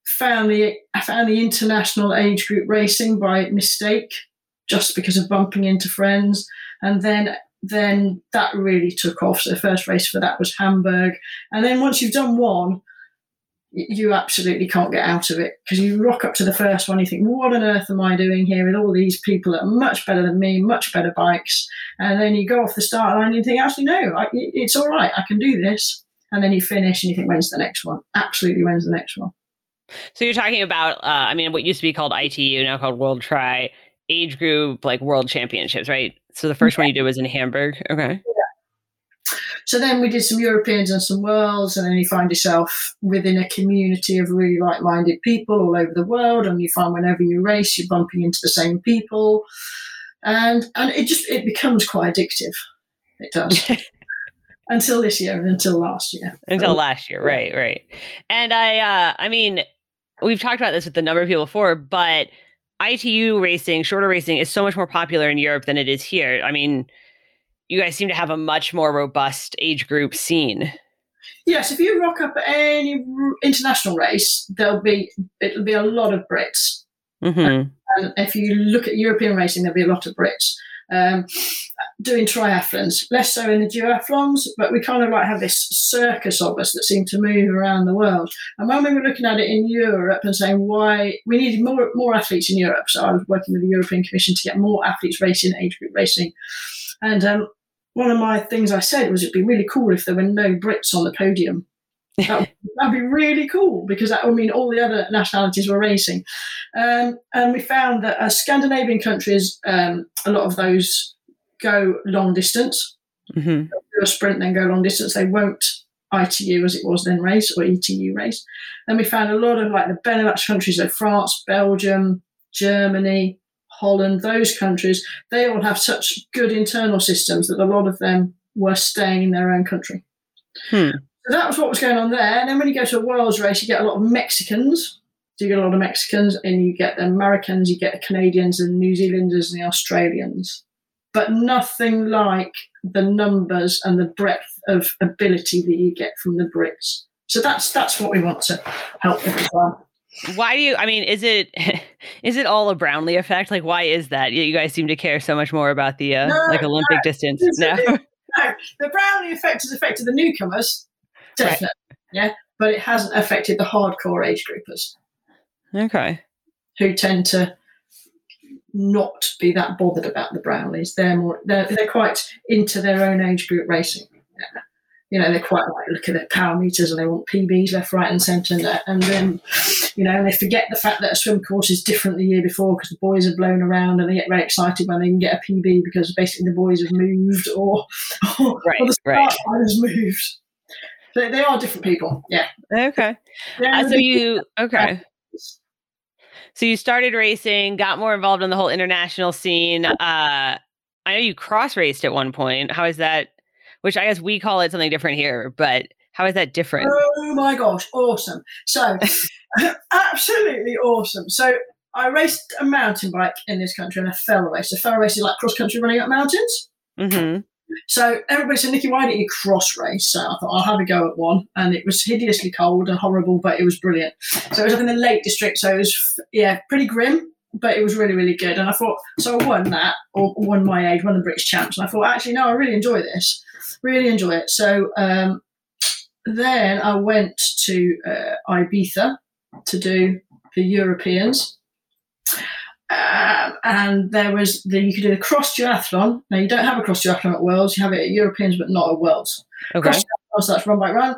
found the I found the international age group racing by mistake just because of bumping into friends. And then then that really took off. So the first race for that was Hamburg. And then once you've done one, you absolutely can't get out of it because you rock up to the first one, you think, what on earth am I doing here with all these people that are much better than me, much better bikes? And then you go off the start line and you think, actually, no, I, it's all right, I can do this. And then you finish and you think, when's the next one? Absolutely, when's the next one? So you're talking about, uh, I mean, what used to be called ITU, now called World Tri age group like world championships, right? So the first yeah. one you did was in Hamburg. Okay. Yeah. So then we did some Europeans and some worlds, and then you find yourself within a community of really like-minded people all over the world, and you find whenever you race, you're bumping into the same people, and and it just it becomes quite addictive. It does. until this year and until last year. Until last year, right, right. And I, uh, I mean, we've talked about this with a number of people before, but ITU racing, shorter racing, is so much more popular in Europe than it is here. I mean, you guys seem to have a much more robust age group scene. Yes, if you rock up at any international race, there'll be it'll be a lot of Brits. Mm-hmm. And if you look at European racing, there'll be a lot of Brits um, doing triathlons. Less so in the duathlons, but we kind of like have this circus of us that seem to move around the world. And when we were looking at it in Europe and saying why we needed more more athletes in Europe, so I was working with the European Commission to get more athletes racing, age group racing, and um, one of my things I said was it'd be really cool if there were no Brits on the podium. That would, that'd be really cool because that would mean all the other nationalities were racing. Um, and we found that uh, Scandinavian countries, um, a lot of those go long distance, Mm-hmm. do a sprint, then go long distance. They won't ITU as it was then race or ETU race. Then we found a lot of like the Benelux countries, like France, Belgium, Germany, Holland, those countries, they all have such good internal systems that a lot of them were staying in their own country. Hmm. So that was what was going on there. And then when you go to a world's race, you get a lot of Mexicans. So you get a lot of Mexicans, and you get the Americans, you get the Canadians, and New Zealanders, and the Australians. But nothing like the numbers and the breadth of ability that you get from the Brits. So that's that's what we want to help with as well. Why do you? I mean, is it is it all a Brownlee effect? Like, why is that? You guys seem to care so much more about the uh, No, like Olympic distance. It's- No. No, the Brownlee effect has affected the newcomers, definitely, yeah, but it hasn't affected the hardcore age groupers okay. who tend to not be that bothered about the Brownlees. They're more they're, they're quite into their own age group racing. Yeah. You know, they're quite like look at their power meters and they want PBs left, right, and centre. And, and then, you know, they forget the fact that a swim course is different the year before because the buoys are blown around and they get very excited when they can get a PB because basically the buoys have moved or, or, Right, or the right. start line has moved. They, they are different people. Yeah. Okay. Yeah, Uh, so you okay? So you started racing, got more involved in the whole international scene. Uh, I know you cross raced at one point. How is that? Which I guess we call it something different here, but how is that different? Oh my gosh, awesome. So, absolutely awesome. So, I raced a mountain bike in this country and a fell race. A fell race is like cross country running up mountains. hmm So, everybody said, Nikki, why don't you cross race? So, I thought I'll have a go at one. And it was hideously cold and horrible, but it was brilliant. So, it was up in the Lake District. So, it was, yeah, pretty grim, but it was really, really good. And I thought, so I won that, or won my age, won the British champs. And I thought, actually, no, I really enjoy this. Really enjoy it. So, um, then I went to uh, Ibiza to do the Europeans. Um, and there was the you could do the cross duathlon. Now you don't have a cross duathlon at Worlds, you have it at Europeans, but not at Worlds. Okay. Cross duathlon, so that's run by run.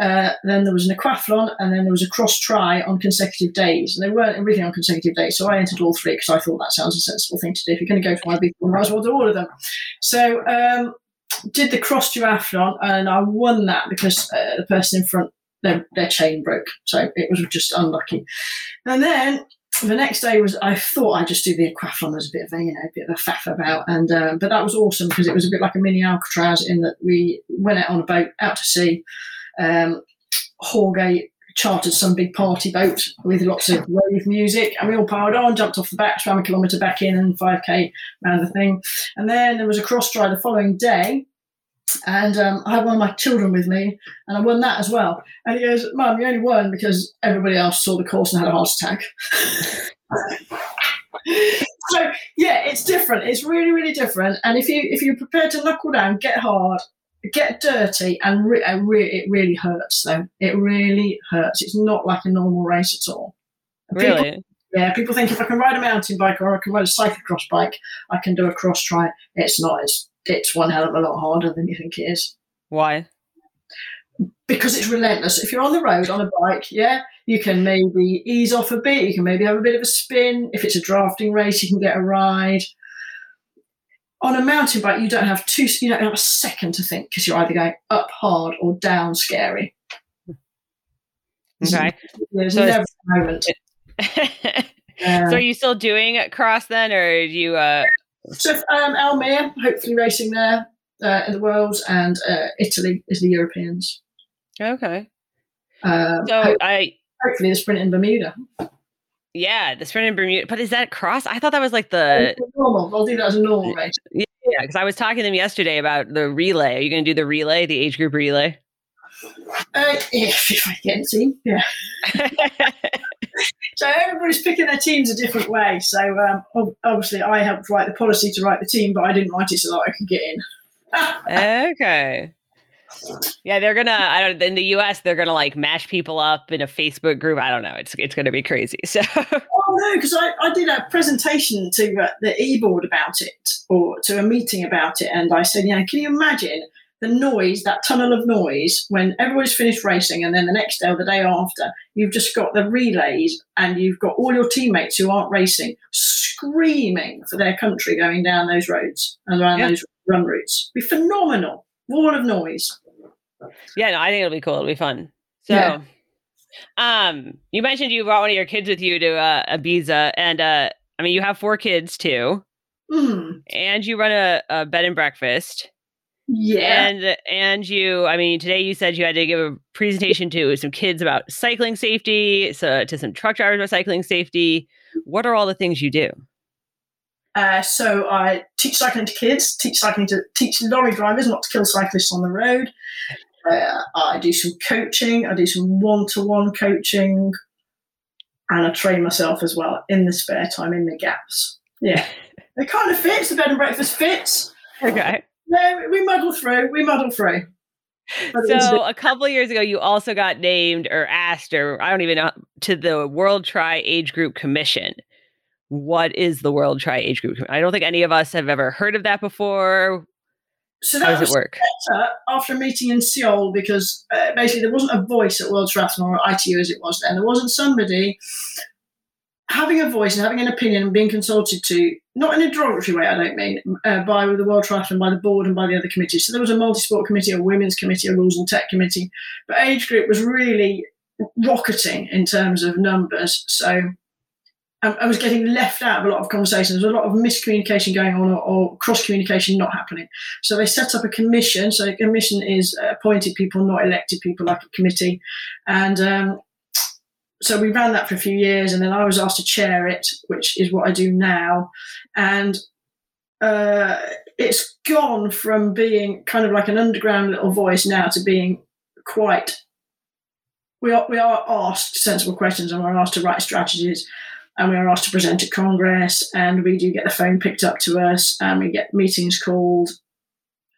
Uh, then there was an aquathlon, and then there was a cross tri on consecutive days. And they weren't everything on consecutive days, so I entered all three because I thought that sounds a sensible thing to do. If you're going to go to Ibiza, you might as well do all of them. So um, did the cross duathlon, and I won that because uh, the person in front their, their chain broke, so it was just unlucky. And then the next day was I thought I'd just do the aquathlon as a bit of a you know a bit of a faff about, and um, but that was awesome because it was a bit like a mini Alcatraz in that we went out on a boat out to sea. Um, chartered some big party boat with lots of rave music, and we all piled on, jumped off the back, swam a kilometre back in, and 5k around the thing. And then there was a cross tri the following day, and um, I had one of my children with me, and I won that as well. And he goes, "Mum, you only won because everybody else saw the course and had a heart attack." so yeah, it's different. It's really, really different. And if you if you're prepared to knuckle down, get hard, get dirty, and re- re- it really hurts. Though it really hurts. It's not like a normal race at all. And people- Really? yeah, people think if I can ride a mountain bike or I can ride a cyclocross bike, I can do a cross tri. It's not. It's it's one hell of a lot harder than you think it is Why? because it's relentless. If you're on the road on a bike, yeah, you can maybe ease off a bit. You can maybe have a bit of a spin. If it's a drafting race, you can get a ride. On a mountain bike, you don't have two. You don't have a second to think because you're either going up hard or down scary. Okay. There's So never a moment. so are you still doing it cross then, or do you? uh So um, Almere, hopefully racing there uh, in the world, and uh, Italy is the Europeans. Okay. Um, So ho- I hopefully the sprint in Bermuda. Yeah, the sprint in Bermuda. But is that cross? I thought that was like the normal. I'll do that as a normal race. Yeah, because I was talking to them yesterday about the relay. Are you going to do the relay, the age group relay? Uh, if, I get team, yeah. so everybody's picking their teams a different way. So um, obviously, I helped write the policy to write the team, but I didn't write it so that I could get in. okay. Yeah, they're gonna. I don't. In the U.S., they're gonna like mash people up in a Facebook group. I don't know. It's it's gonna be crazy. So. Oh no, because I, I did a presentation to uh, the e board about it, or to a meeting about it, and I said, you know, can you imagine the noise, that tunnel of noise, when everybody's finished racing, and then the next day or the day after, you've just got the relays and you've got all your teammates who aren't racing screaming for their country going down those roads and around yeah. those run routes. It'd be phenomenal. Wall of noise. Yeah, no, I think it'll be cool. It'll be fun. So, yeah. um, you mentioned you brought one of your kids with you to uh, Ibiza, and uh, I mean, you have four kids too, mm. and you run a, a bed and breakfast. Yeah. And and you, I mean, today you said you had to give a presentation to some kids about cycling safety, so to some truck drivers about cycling safety. What are all the things you do? Uh, so I teach cycling to kids, teach cycling to teach lorry drivers not to kill cyclists on the road. Uh, I do some coaching. I do some one-to-one coaching, and I train myself as well in the spare time in the gaps. Yeah, it kind of fits. The bed and breakfast fits. Okay. No, we muddle through. We muddle through. so a couple years ago, you also got named or asked, or I don't even know, to the World Tri Age Group Commission. What is the World Tri Age Group? I don't think any of us have ever heard of that before. So that How does it work? After a meeting in Seoul, because uh, basically there wasn't a voice at World Triathlon or ITU as it was then. There wasn't somebody having a voice and having an opinion and being consulted to, not in a derogatory way, I don't mean, uh, by the World Triathlon, by the board and by the other committees. So there was a multi-sport committee, a women's committee, a rules and tech committee, but age group was really rocketing in terms of numbers. So I was getting left out of a lot of conversations. There was a lot of miscommunication going on or, or cross communication not happening. So they set up a commission. So a commission is appointed people, not elected people, like a committee. And um, so we ran that for a few years, and then I was asked to chair it, which is what I do now. And uh, it's gone from being kind of like an underground little voice now to being quite. We are we are asked sensible questions, and we're asked to write strategies, and we are asked to present at Congress, and we do get the phone picked up to us, and we get meetings called.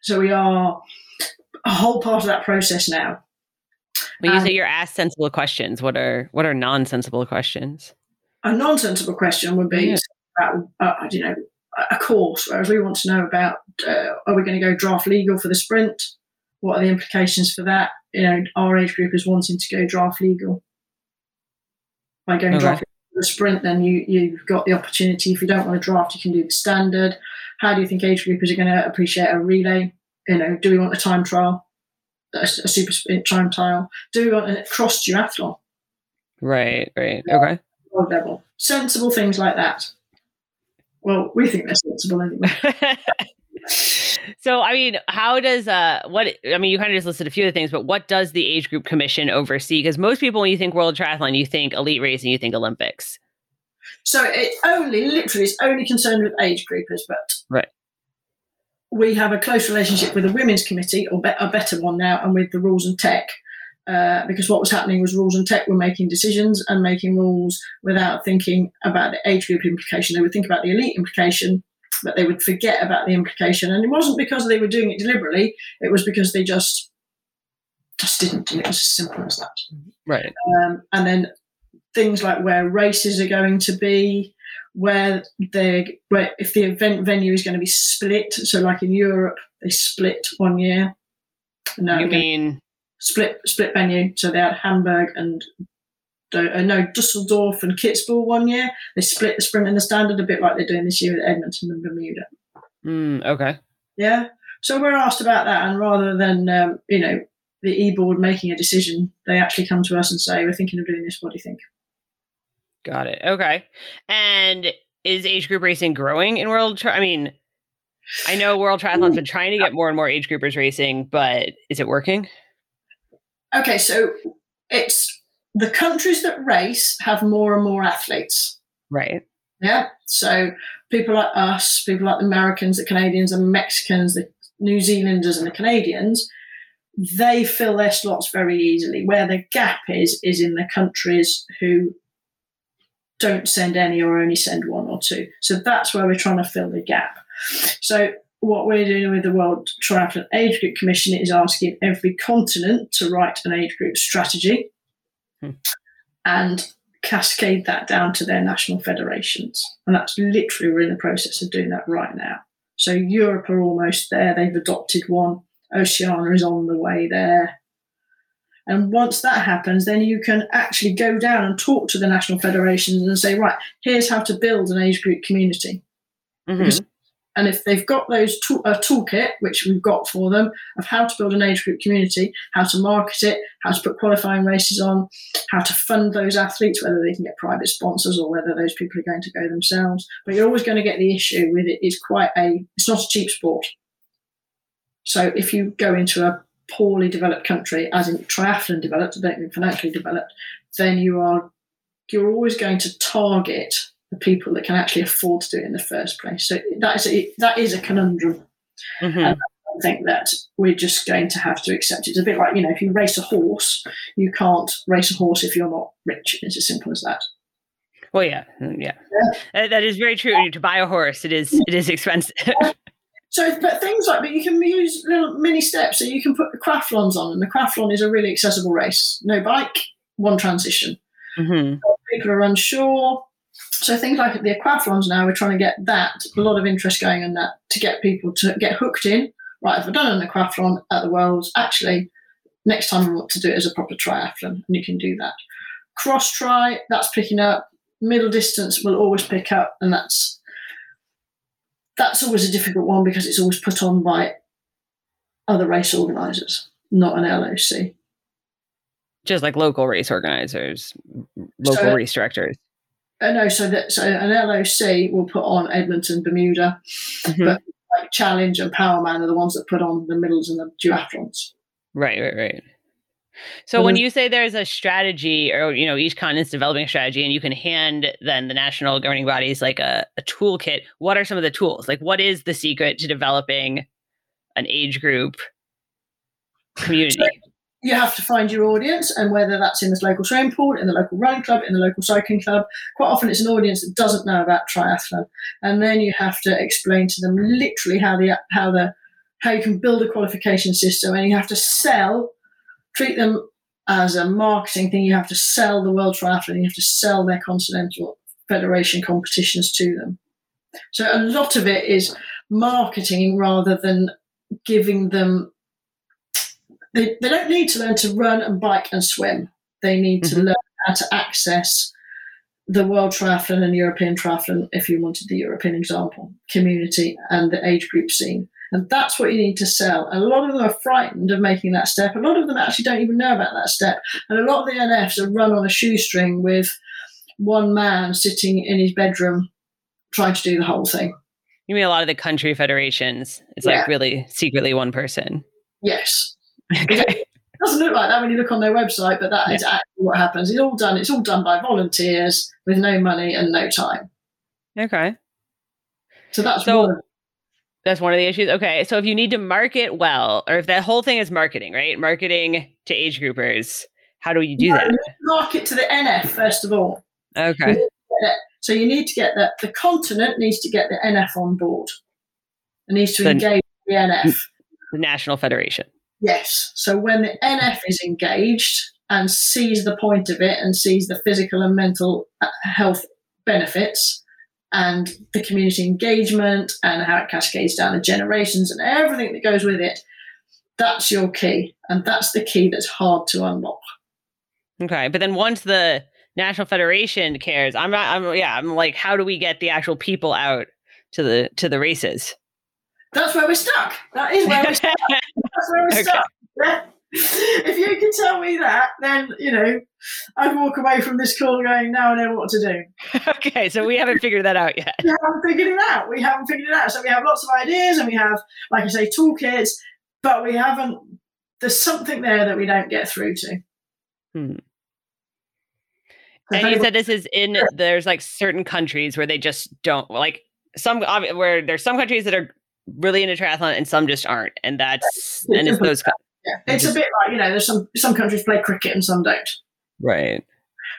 So we are a whole part of that process now. When you um, say you're asked sensible questions, what are what are non-sensible questions? A non-sensible question would be yeah. about, uh, you know, a course. Whereas we want to know about, uh, are we going to go draft legal for the sprint? What are the implications for that? You know, our age group is wanting to go draft legal. By going okay. draft for the sprint, then you you've got the opportunity. If you don't want to draft, you can do the standard. How do you think age groupers are going to appreciate a relay? You know, do we want a time trial? A, a super sprint time trial, do we want a cross duathlon? Right, right, okay. Level. Sensible things like that. Well, we think they're sensible anyway. so i mean how does uh what i mean you kind of just listed a few of the things but what does the age group commission oversee because most people when you think world triathlon you think elite racing you think olympics so it only literally is only concerned with age groupers but right we have a close relationship with the women's committee, or be- a better one now, and with the rules and tech. Uh, because what was happening was rules and tech were making decisions and making rules without thinking about the age group implication. They would think about the elite implication, but they would forget about the implication. And it wasn't because they were doing it deliberately; it was because they just just didn't. And it was as simple as that. Right. Um, and then things like where races are going to be, where they where if the event venue is going to be split. So like in Europe, they split one year. No, you mean split split venue? So they had Hamburg and uh, no Dusseldorf and Kitzbühel one year. They split the sprint and the standard a bit like they're doing this year at Edmonton and Bermuda. Mm, okay. Yeah. So we're asked about that, and rather than um, you know the e board making a decision, they actually come to us and say, "We're thinking of doing this. What do you think?" Got it. Okay. And is age group racing growing in world? Tri- I mean, I know World Triathlon's mm. been trying to get more and more age groupers racing, but is it working? Okay, so it's the countries that race have more and more athletes. Right. Yeah. So people like us, people like the Americans, the Canadians, and Mexicans, the New Zealanders, and the Canadians, they fill their slots very easily. Where the gap is, is in the countries who don't send any or only send one or two. So that's where we're trying to fill the gap. So what we're doing with the World Triathlon Age Group Commission is asking every continent to write an age group strategy hmm. and cascade that down to their national federations. And that's literally, we're in the process of doing that right now. So Europe are almost there, they've adopted one. Oceania is on the way there. And once that happens, then you can actually go down and talk to the national federations and say, right, here's how to build an age group community. Mm-hmm. And if they've got those tool, a toolkit, which we've got for them, of how to build an age group community, how to market it, how to put qualifying races on, how to fund those athletes, whether they can get private sponsors or whether those people are going to go themselves. But you're always going to get the issue with it is quite a, it's not a cheap sport. So if you go into a poorly developed country, as in triathlon developed, I don't mean financially developed, then you are, you're always going to target the people that can actually afford to do it in the first place. So that is a, that is a conundrum. Mm-hmm. And I think that we're just going to have to accept it. It's a bit like you know, if you race a horse, you can't race a horse if you're not rich. It's as simple as that. Well, yeah, mm, yeah, yeah. that is very true. To buy a horse, it is it is expensive. So, but things like, but you can use little mini steps. So you can put the Quathlons on, and the Quathlon is a really accessible race. No bike, one transition. Mm-hmm. People are unsure. So things like the aquathlons now, we're trying to get that, a lot of interest going in that to get people to get hooked in. Right, if I've done an aquathlon at the Worlds, actually, next time I want to do it as a proper triathlon, and you can do that. Cross tri, that's picking up. Middle distance will always pick up, and that's that's always a difficult one because it's always put on by other race organisers, not an LOC. Just like local race organisers, local so, race directors. Uh, no, so that so an LOC will put on Edmonton, Bermuda, mm-hmm. but like Challenge and Powerman are the ones that put on the middles and the duathlons. Right, right, right. So when mm-hmm. you say there's a strategy, or you know, each continent's developing a strategy, and you can hand then the national governing bodies like a, a toolkit. What are some of the tools? Like, what is the secret to developing an age group community? So you have to find your audience, and whether that's in this local swimming pool, in the local running club, in the local cycling club, quite often it's an audience that doesn't know about triathlon, and then you have to explain to them literally how the how the how you can build a qualification system, and you have to sell, treat them as a marketing thing. You have to sell the World Triathlon, you have to sell their continental federation competitions to them. So a lot of it is marketing rather than giving them they, they don't need to learn to run and bike and swim. They need to mm-hmm. learn how to access the World Triathlon and European Triathlon, if you wanted the European example, community and the age group scene. And that's what you need to sell. And a lot of them are frightened of making that step. A lot of them actually don't even know about that step. And a lot of the NFs are run on a shoestring with one man sitting in his bedroom trying to do the whole thing. You mean a lot of the country federations? It's yeah. like really secretly one person. Yes. Okay. It doesn't look like that when you look on their website, but that yeah. is actually what happens. It's all done. It's all done by volunteers with no money and no time. Okay. So that's so, one. That's one of the issues. Okay, so if you need to market well, or if that whole thing is marketing, right? Marketing to age groupers, how do you do that? market to the NF first of all. Okay. So you need to get that. The continent needs to get the NF on board. It needs to the, engage the NF. The National Federation. Yes. So when the NF is engaged and sees the point of it and sees the physical and mental uh, health benefits and the community engagement and how it cascades down the generations and everything that goes with it, that's your key. And that's the key that's hard to unlock. Okay. But then once the National Federation cares, I'm not, I'm, yeah, I'm like, how do we get the actual people out to the, to the races? That's where we're stuck. That is where we're stuck. That's where we're okay. stuck. Yeah. If you can tell me that, then you know I'd walk away from this call going, "Now I know what to do." okay, so we haven't figured that out yet. We haven't figured it out. We haven't figured it out. So we have lots of ideas, and we have, like I say, toolkits, but we haven't. There's something there that we don't get through to. Hmm. and you said this is in there's like certain countries where they just don't like some where there's some countries that are really into triathlon and some just aren't, and that's and it's those. Yeah, it's a bit like you know, there's some some countries play cricket and some don't. Right.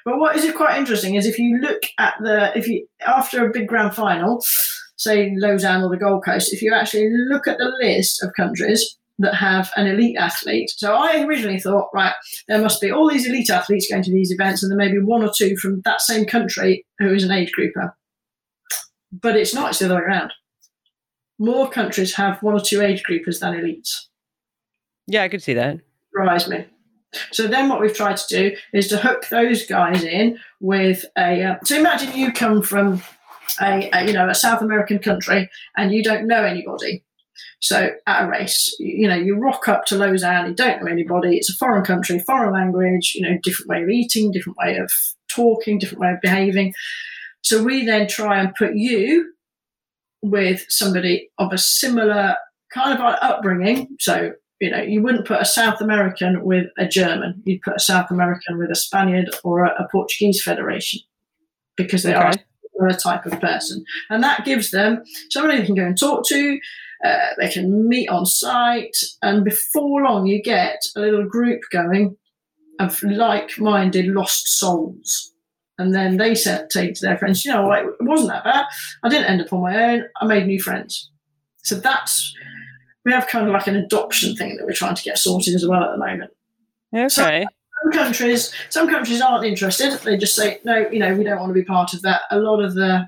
But what is quite interesting is if you look at the if you after a big grand final, say Lausanne or the Gold Coast, if you actually look at the list of countries that have an elite athlete. So I originally thought, right, there must be all these elite athletes going to these events, and there may be one or two from that same country who is an age grouper. But it's not, it's the other way around. More countries have one or two age groupers than elites. Yeah, I could see that. Surprise me. So then, what we've tried to do is to hook those guys in with a. Uh, so imagine you come from a, a, you know a South American country and you don't know anybody. So at a race, you know, you rock up to Lausanne, you don't know anybody. It's a foreign country, foreign language. You know, different way of eating, different way of talking, different way of behaving. So we then try and put you with somebody of a similar kind of upbringing. So you know, you wouldn't put a South American with a German. You'd put a South American with a Spaniard or a, a Portuguese federation because they okay. are a type of person. And that gives them somebody they can go and talk to. Uh, they can meet on site. And before long, you get a little group going of like minded lost souls. And then they said, say to their friends, you know, it wasn't that bad. I didn't end up on my own. I made new friends. So that's we have kind of like an adoption thing that we're trying to get sorted as well at the moment. Okay. So, some countries, some countries aren't interested. They just say no. You know, we don't want to be part of that. A lot of the,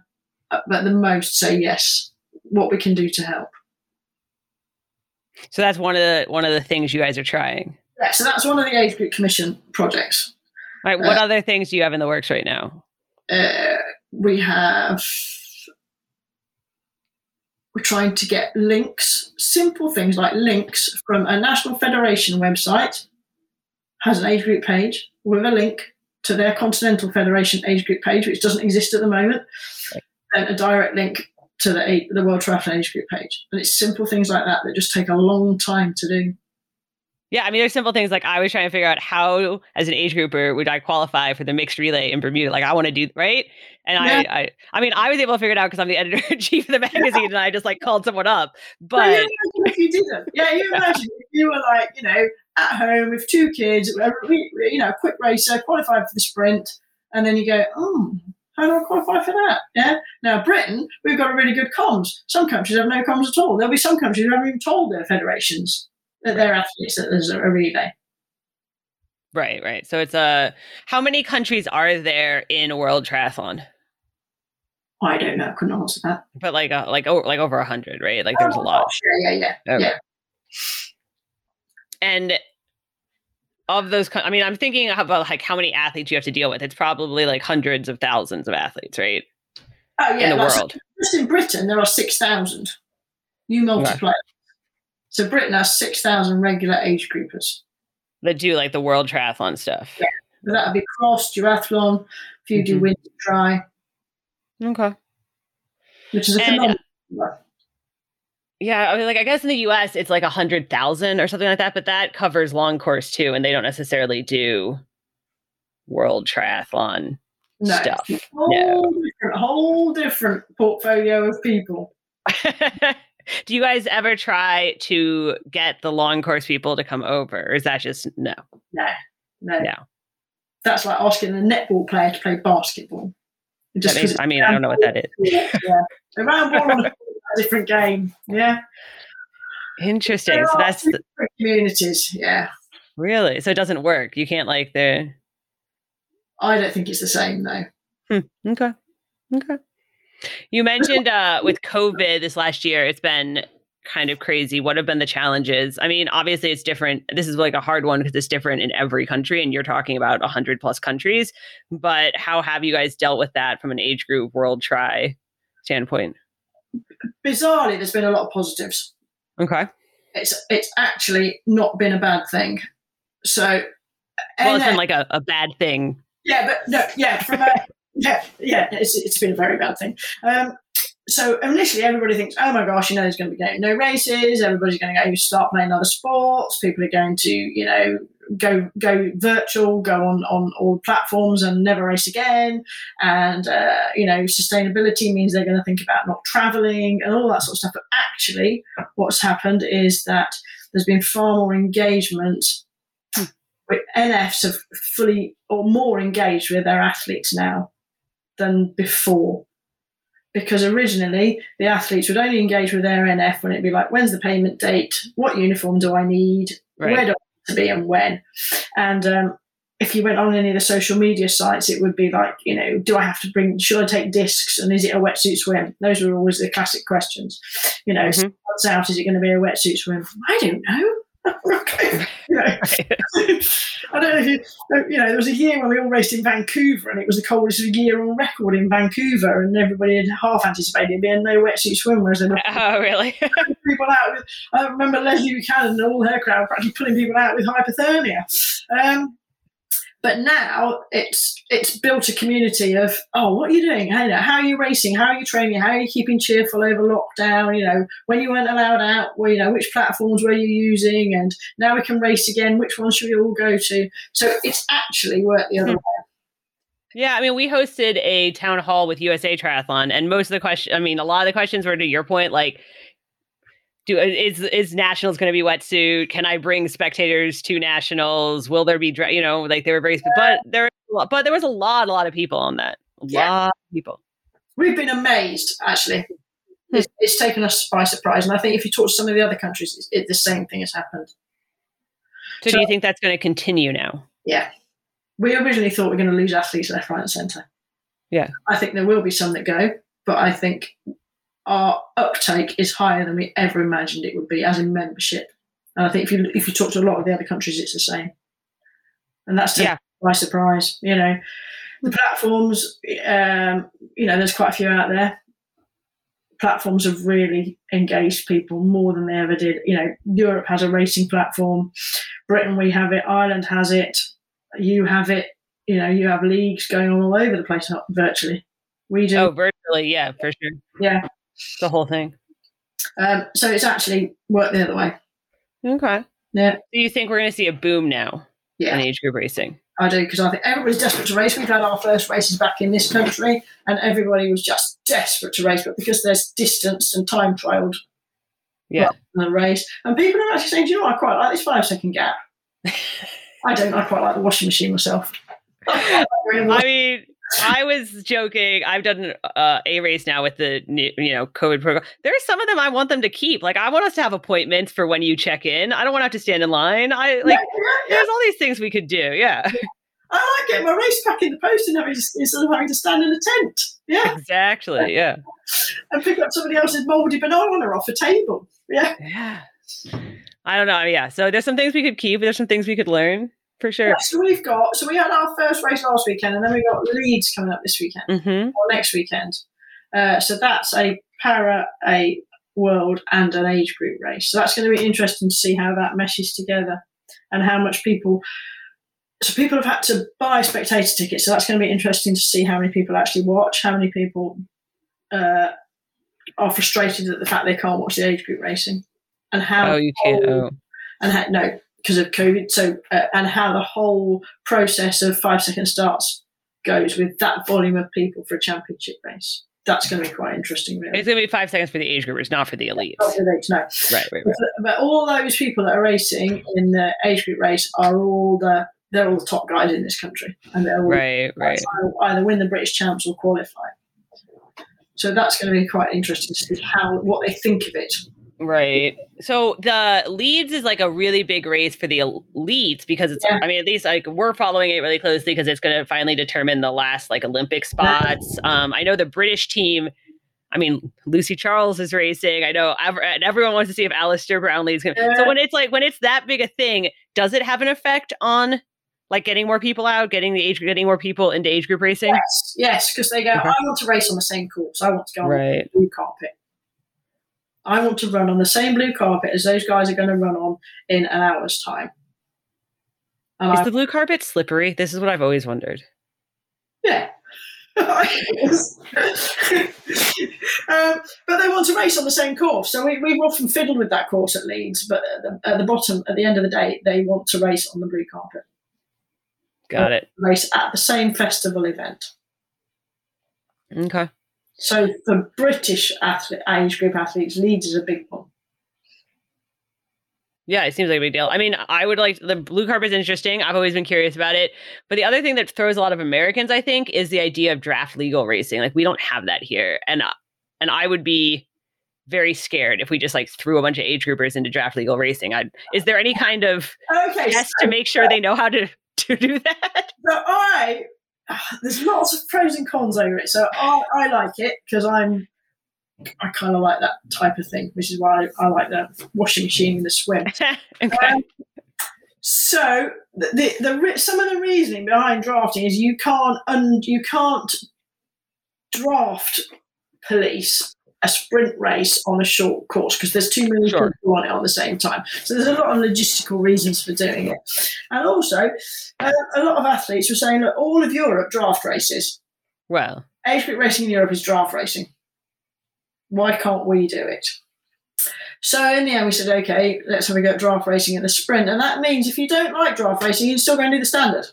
uh, but the most say yes. What we can do to help. So that's one of the one of the things you guys are trying. Yeah. So that's one of the age group commission projects. Right. What uh, other things do you have in the works right now? Uh, we have we're trying to get links, simple things like links from a national federation website, has an age group page with a link to their Continental Federation age group page, which doesn't exist at the moment, and a direct link to the, the World Triathlon age group page. And it's simple things like that that just take a long time to do. Yeah, I mean, there's simple things like I was trying to figure out how, as an age grouper, would I qualify for the mixed relay in Bermuda? Like, I want to do right, and yeah. I, I, I mean, I was able to figure it out because I'm the editor in chief of the magazine, yeah. and I just like called someone up. But yeah, if you didn't, yeah, you imagine if you were like, you know, at home with two kids, you know, quick racer, qualified for the sprint, and then you go, oh, how do I qualify for that? Yeah. Now, Britain, we've got a really good comms. Some countries have no comms at all. There'll be some countries who haven't even told their federations that they're athletes that there's a relay. Right, right. So it's a. How many countries are there in a world triathlon? I don't know. I couldn't answer that. But like, uh, like, oh, like over a hundred, right? Like, there's oh, a lot. Yeah, yeah, yeah, okay. yeah. And of those, I mean, I'm thinking about like how many athletes you have to deal with. It's probably like hundreds of thousands of athletes, right? Oh yeah, in the world. Just in Britain, there are six thousand. You multiply okay. So Britain has 6,000 regular age groupers. That do like the world triathlon stuff. Yeah. that would be cross, duathlon, if you mm-hmm. do winter tri. Okay. Which is a phenomenal. Yeah, I mean, like I guess in the U.S. it's like a hundred thousand or something like that, but that covers long course too, and they don't necessarily do world triathlon no, stuff. Whole no, different, whole different portfolio of people. Do you guys ever try to get the long course people to come over, or is that just no? No, no, no. That's like asking a netball player to play basketball. Just I mean, I don't know what that is. Yeah, yeah. round ball on a different game. Yeah. Interesting. So that's the, communities. Yeah. Really? So it doesn't work. You can't like the. I don't think it's the same though. Hmm. Okay. Okay. You mentioned uh, with COVID this last year, it's been kind of crazy. What have been the challenges? I mean, obviously it's different. This is like a hard one because it's different in every country, and you're talking about 100 plus countries. But how have you guys dealt with that from an age group world try standpoint? Bizarrely, there's been a lot of positives. Okay. It's it's actually not been a bad thing. So, well, it's been like a, a bad thing. Yeah, but no, yeah, from a yeah, yeah, it's, it's been a very bad thing. Um, so initially, everybody thinks, oh my gosh, you know, there's going to be no races. Everybody's going to go start playing other sports. People are going to, you know, go go virtual, go on on all platforms, and never race again. And uh, you know, sustainability means they're going to think about not traveling and all that sort of stuff. But actually, what's happened is that there's been far more engagement. With NFs have fully or more engaged with their athletes now than before because originally the athletes would only engage with their NF when it'd be like, when's the payment date? What uniform do I need? Right. Where do I need to be and when? And um, if you went on any of the social media sites, it would be like, you know, do I have to bring, should I take discs and is it a wetsuit swim? Those were always the classic questions. You know, Mhm. months out, is it going to be a wetsuit swim? I don't know. okay. You know, I don't know if you, you know, there was a year when we all raced in Vancouver and it was the coldest year on record in Vancouver and everybody had half anticipated it being no wetsuit swim, whereas they were oh, really? people out with, I remember Leslie Buchanan and all her crowd practically pulling people out with hypothermia. Um, but now it's it's built a community of oh what are you doing? How are you racing? How are you training? How are you keeping cheerful over lockdown? You know when you weren't allowed out well, you know which platforms were you using? And now we can race again. Which one should we all go to? So it's actually worked the other hmm. way. Yeah, I mean, we hosted a town hall with USA Triathlon, and most of the question, I mean, a lot of the questions were to your point, like, do uh, is is nationals going to be wetsuit? Can I bring spectators to nationals? Will there be, you know, like they were very, but there, but there was a lot, a lot of people on that, a Yeah. lot of people. we've been amazed actually hmm. it's, it's taken us by surprise and i think if you talk to some of the other countries it's, it, the same thing has happened So, do you think that's going to continue now? Yeah. We originally thought we're going to lose athletes left, right, and centre. Yeah. I think there will be some that go, but I think our uptake is higher than we ever imagined it would be, as in membership. And I think if you if you talk to a lot of the other countries, it's the same. And that's taken Yeah. by surprise. You know, the platforms. Um, you know, there's quite a few out there. Platforms have really engaged people more than they ever did. You know, Europe has a racing platform. Britain, we have it. Ireland has it. You have it. You know, you have leagues going on all over the place virtually. We do. Oh, virtually, yeah, for sure, Yeah. The whole thing. Um, so it's actually worked the other way. Okay. Yeah. Do you think we're going to see a boom now Yeah. in age group racing? I do because I think everybody's desperate to race. We've had our first races back in this country, and everybody was just desperate to race, but because there's distance and time trialed Yeah. in the race, and people are actually saying, "Do you know, what? I quite like this five second gap." I don't. I quite like the washing machine myself. I mean, I was joking. I've done uh, a race now with the new, you know COVID program. There's some of them I want them to keep. Like I want us to have appointments for when you check in. I don't want to have to stand in line. I like. yeah, yeah. There's all these things we could do. Yeah, I like getting my race pack in the post and having to, instead of having to stand in a tent. Yeah, exactly. Yeah, and pick up somebody else's mouldy banana off a table. Yeah. yeah. I don't know. Yeah. So there's some things we could keep. There's some things we could learn for sure. Yeah, so we've got so we had our first race last weekend, and then we got Leeds coming up this weekend Mm-hmm. or next weekend. Uh, so that's a para, a world, and an age group race. So that's going to be interesting to see how that meshes together, and how much people. So people have had to buy spectator tickets. So that's going to be interesting to see how many people actually watch, how many people uh, are frustrated at the fact they can't watch the age group racing, and how Oh, you can't. Oh, and how, no, because of COVID. So, uh, and how the whole process of five second starts goes with that volume of people for a championship race. That's going to be quite interesting, really. it's gonna be five seconds for the age groupers, not for the elites. Not for the age, no. Right. Right. But, but all those people that are racing in the age group race are all the they're all the top guys in this country, and they're all Right. Right. either win the British champs or qualify. So that's going to be quite interesting to see how what they think of it. Right. So the Leeds is like a really big race for the elites because it's Yeah. I mean at least like we're following it really closely because it's going to finally determine the last like Olympic spots. Um I know the British team I mean Lucy Charles is racing. I know and everyone wants to see if Alistair Brownlee is going to So when it's like when it's that big a thing, does it have an effect on like getting more people out, getting the age getting more people into age group racing? Yes, yes, because they go. Okay. I want to race on the same course. I want to go on Right. the blue carpet. I want to run on the same blue carpet as those guys are going to run on in an hour's time. And Is I, the blue carpet slippery? This is what I've always wondered. yeah, um, but they want to race on the same course. So we, we've often fiddled with that course at Leeds, but at the, at the bottom, at the end of the day, they want to race on the blue carpet. Got it. Race at the same festival event. Okay. So for British athlete, age group athletes, Leeds is a big one. Yeah, it seems like a big deal. I mean, I would like the blue carpet is interesting. I've always been curious about it. But the other thing that throws a lot of Americans, I think, is the idea of draft legal racing. Like we don't have that here, and uh, and I would be very scared if we just like threw a bunch of age groupers into draft legal racing. I, is there any kind of Okay, test so, to make sure they know how to to do that? so I there's lots of pros and cons over it. So I, I like it because I'm I kind of like that type of thing, which is why I, I like the washing machine and the swim. okay. Um, so the, the, the some of the reasoning behind drafting is you can't un, you can't draft police a sprint race on a short course because there's too many Sure. people on it at the same time. So there's a lot of logistical reasons for doing it, and also uh, a lot of athletes were saying that all of Europe draft races. Well, Age group racing in Europe is draft racing. Why can't we do it? So in the end, we said, okay, let's have a go at draft racing in the sprint. And that means if you don't like draft racing, you can still go and do the standard.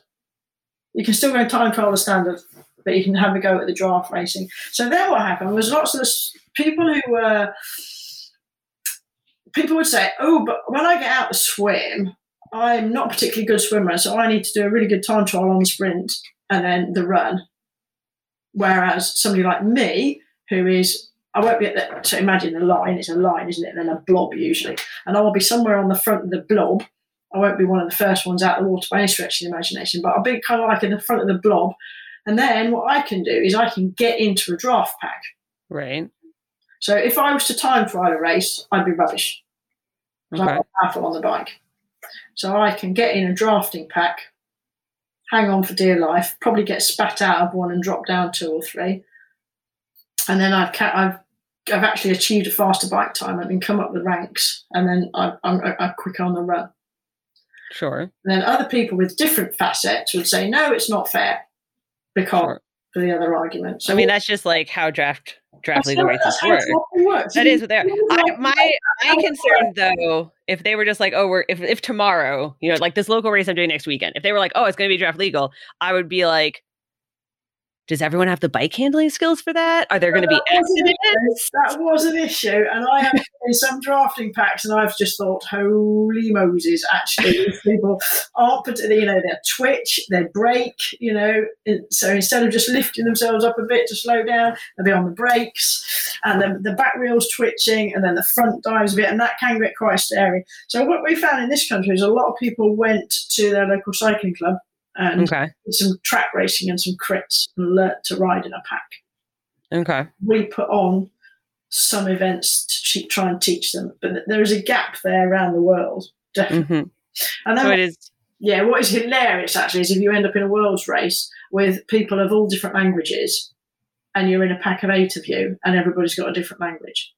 You can still go and time trial the standard, but you can have a go at the draft racing. So then what happened was lots of the s- people who were, people would say, oh, but when I get out to swim, I'm not particularly good swimmer, so I need to do a really good time trial on the sprint and then the run. Whereas somebody like me, who is, I won't be at the, so imagine the line, it's a line, isn't it? Then a blob usually. And I will be somewhere on the front of the blob. I won't be one of the first ones out of the water by any stretch of the imagination, but I'll be kind of like in the front of the blob. And then what I can do is I can get into a draft pack. right. So if I was to time trial a race, I'd be rubbish. because I'm Okay. not powerful on the bike. So I can get in a drafting pack, hang on for dear life, probably get spat out of one and drop down two or three, and then I've ca- I've I've actually achieved a faster bike time and then come up the ranks, and then I, I'm, I'm quicker on the run. Sure. And then other people with different facets would say, no, it's not fair because Sure. for the other argument. So I mean, that's just like how draft draft legal how- races that's how work. works. That is what they're. I, my my concern though, if they were just like, oh, we're if if tomorrow, you know, like this local race I'm doing next weekend, if they were like, oh, it's going to be draft legal, I would be like, does everyone have the bike handling skills for that? Are there going to be That was an accidents? issue. That was an issue, and I have in some drafting packs, and I've just thought, holy Moses! Actually, these people aren't particularly, you know, they twitch, they break, you know. So instead of just lifting themselves up a bit to slow down, they'll be on the brakes, and then the back wheels twitching, and then the front dives a bit, and that can get quite scary. So what we found in this country is a lot of people went to their local cycling club and Okay. some track racing and some crits and learnt to ride in a pack Okay. we put on some events to try and teach them, but there is a gap there around the world, definitely. hmm And then, So it is. yeah, what is hilarious actually is if you end up in a world's race with people of all different languages, and you're in a pack of eight of you, and everybody's got a different language.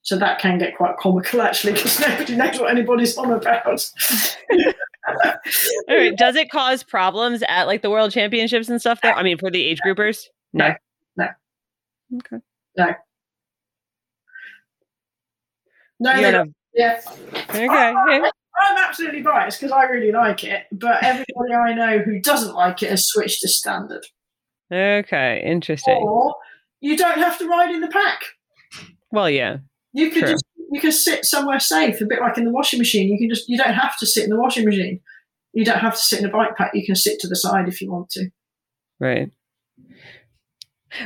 So that can get quite comical actually, because nobody knows what anybody's on about. All right. Does it cause problems at like the world championships and stuff? Though I mean, for the age groupers. No. No. Okay. No, You they- don't have- yeah. okay. yeah. I'm absolutely biased because I really like it, but everybody I know who doesn't like it has switched to standard. Okay. Interesting. Or you don't have to ride in the pack. Well, yeah. You could True. just you can sit somewhere safe, a bit like in the washing machine. You can just you don't have to sit in the washing machine. You don't have to sit in a bike pack. You can sit to the side if you want to. Right.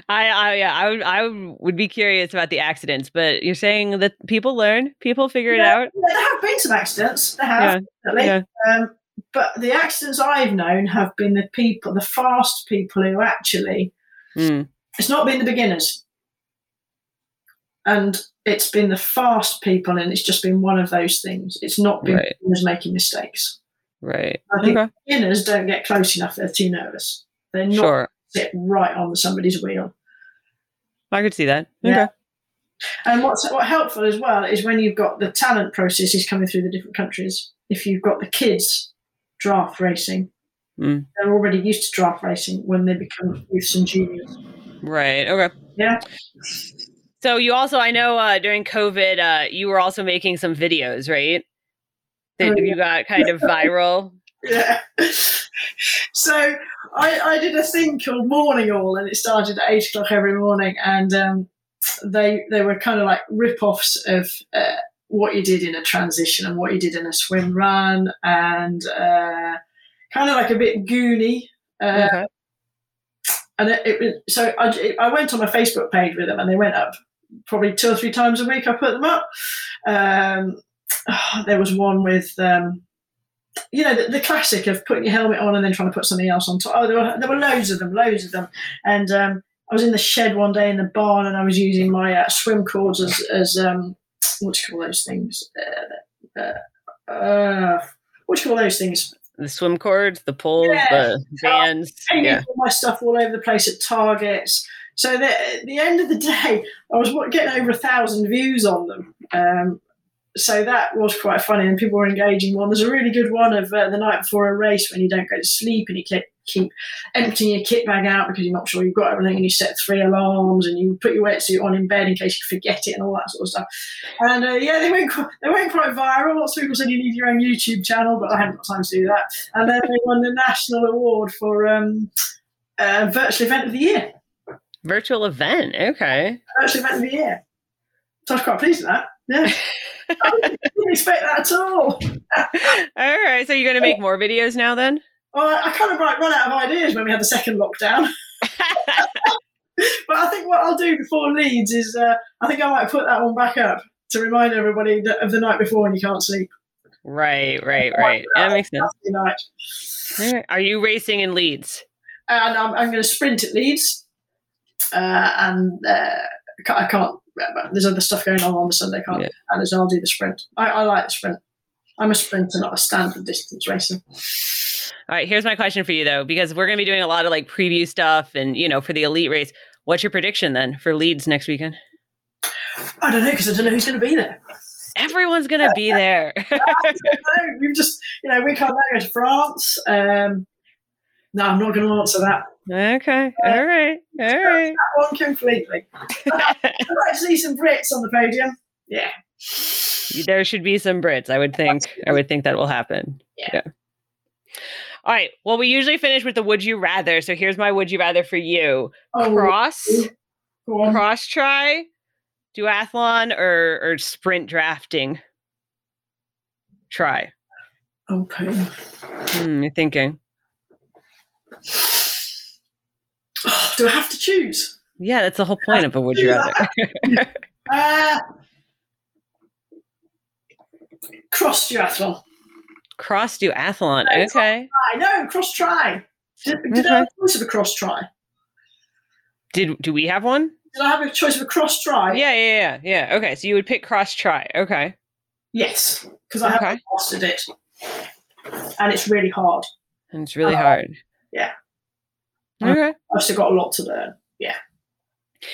I, I, yeah, I would, I would be curious about the accidents, but you're saying that people learn, people figure it out. Yeah, there have been some accidents. There have, definitely. yeah. Um, but the accidents I've known have been the people, the fast people who actually Mm, it's not been the beginners and it's been the fast people and it's just been one of those things it's not been Right. making mistakes right. i think Okay. beginners don't get close enough they're too nervous they're not Sure. sit right on somebody's wheel I could see that. Yeah. Okay. and what's what helpful as well is when you've got the talent processes coming through the different countries if you've got the kids draft racing Mm. They're already used to draft racing when they become youths and juniors. Right. Okay. Yeah. So you also, I know, uh, during COVID, uh, you were also making some videos, right? That Oh, yeah. you got kind of viral. Yeah. so I, I did a thing called Morning All, and it started at eight o'clock every morning, and um, they they were kind of like rip-offs of uh, what you did in a transition and what you did in a swim run, and uh, kind of like a bit goony. Uh, Okay. and it, it was so I, I went on my Facebook page with them, and they went up probably two or three times a week. I put them up. Um, there was one with um, you know the, the classic of putting your helmet on and then trying to put something else on top. Oh, there were there were loads of them, loads of them, and um, I was in the shed one day in the barn, and I was using my uh, swim cords as as um, what do you call those things? Uh, uh, uh, what do you call those things? The swim cords, the poles, Yeah. the bands. painting Yeah. my stuff all over the place at targets. So that at the end of the day, I was getting over a thousand views on them. Um, so that was quite funny, and people were engaging. One there's a really good one of uh, the night before a race when you don't go to sleep and you keep, keep emptying your kit bag out because you're not sure you've got everything, and you set three alarms and you put your wetsuit on in bed in case you forget it and all that sort of stuff. And uh, yeah, they went quite, they went quite viral. Lots of people said you need your own YouTube channel, but I hadn't got time to do that. And then they won the national award for um, uh, virtual event of the year. Virtual event. Okay. Virtual event of the year. So I was quite pleased with that. Yeah. I didn't expect that at all. All right. So you're going to make more videos now then? Well, I kind of like run out of ideas when we had the second lockdown. But I think what I'll do before Leeds is uh, I think I might put that one back up to remind everybody that, of the night before when you can't sleep. right, right, right. That makes sense. Night. Are you racing in Leeds? And I'm, I'm going to sprint at Leeds. Uh, and uh, I can't, I there's other stuff going on on the Sunday, can't Yeah. and I'll do the sprint. I, I like the sprint. I'm a sprinter, not a standard distance racer. All right. Here's my question for you though, because we're going to be doing a lot of like preview stuff and, you know, for the elite race. What's your prediction then for Leeds next weekend? I don't know because I don't know who's going to be there. Everyone's going to be there. we've just, you know, we can't go to France. Um, no, I'm not going to answer that. Okay. All right. All right. That one completely. I'd like to see some Brits on the podium. Yeah. there should be some Brits. I would think. I would think that will happen. Yeah. All right. Well, we usually finish with the would you rather. So here's my would you rather for you: Oh, cross, cross tri, duathlon, or or sprint drafting. Try. Okay. Hmm, you're thinking. do I have to choose? Yeah, that's the whole point of a would you rather. Uh, cross duathlon. cross duathlon. No, Okay. I know, cross tri. Did, did I have a choice of a cross tri? Did do we have one? Did I have a choice of a cross tri? Yeah, yeah, yeah, yeah. Okay, so you would pick cross tri. Okay. Yes, because I Okay. haven't mastered it. And it's really hard. And it's really Uh, hard. yeah. Okay. I've still got a lot to learn. Yeah.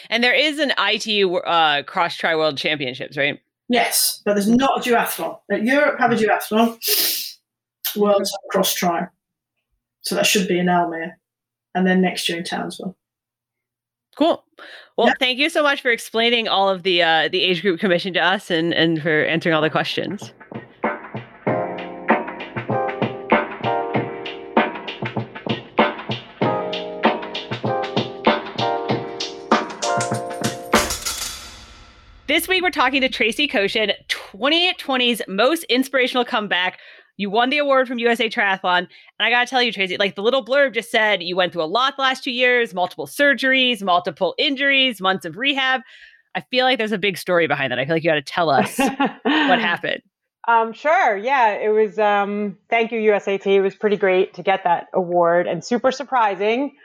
And there is an ITU uh, cross tri world championships, right? Yes, but there's not a duathlon. Europe have a duathlon. World's have a cross tri. So that should be in Almere. And then next year in Townsville. Cool. Well, Yeah. thank you so much for explaining all of the uh, the age group commission to us and and for answering all the questions. This week, we're talking to Tracy Koshin, 2020's most inspirational comeback. You won the award from USA Triathlon. And I got to tell you, Tracy, like the little blurb just said, you went through a lot the last two years, multiple surgeries, multiple injuries, months of rehab. I feel like there's a big story behind that. I feel like you got to tell us what happened. Um, sure. Yeah, it was. Um, thank you, USAT. It was pretty great to get that award and super surprising.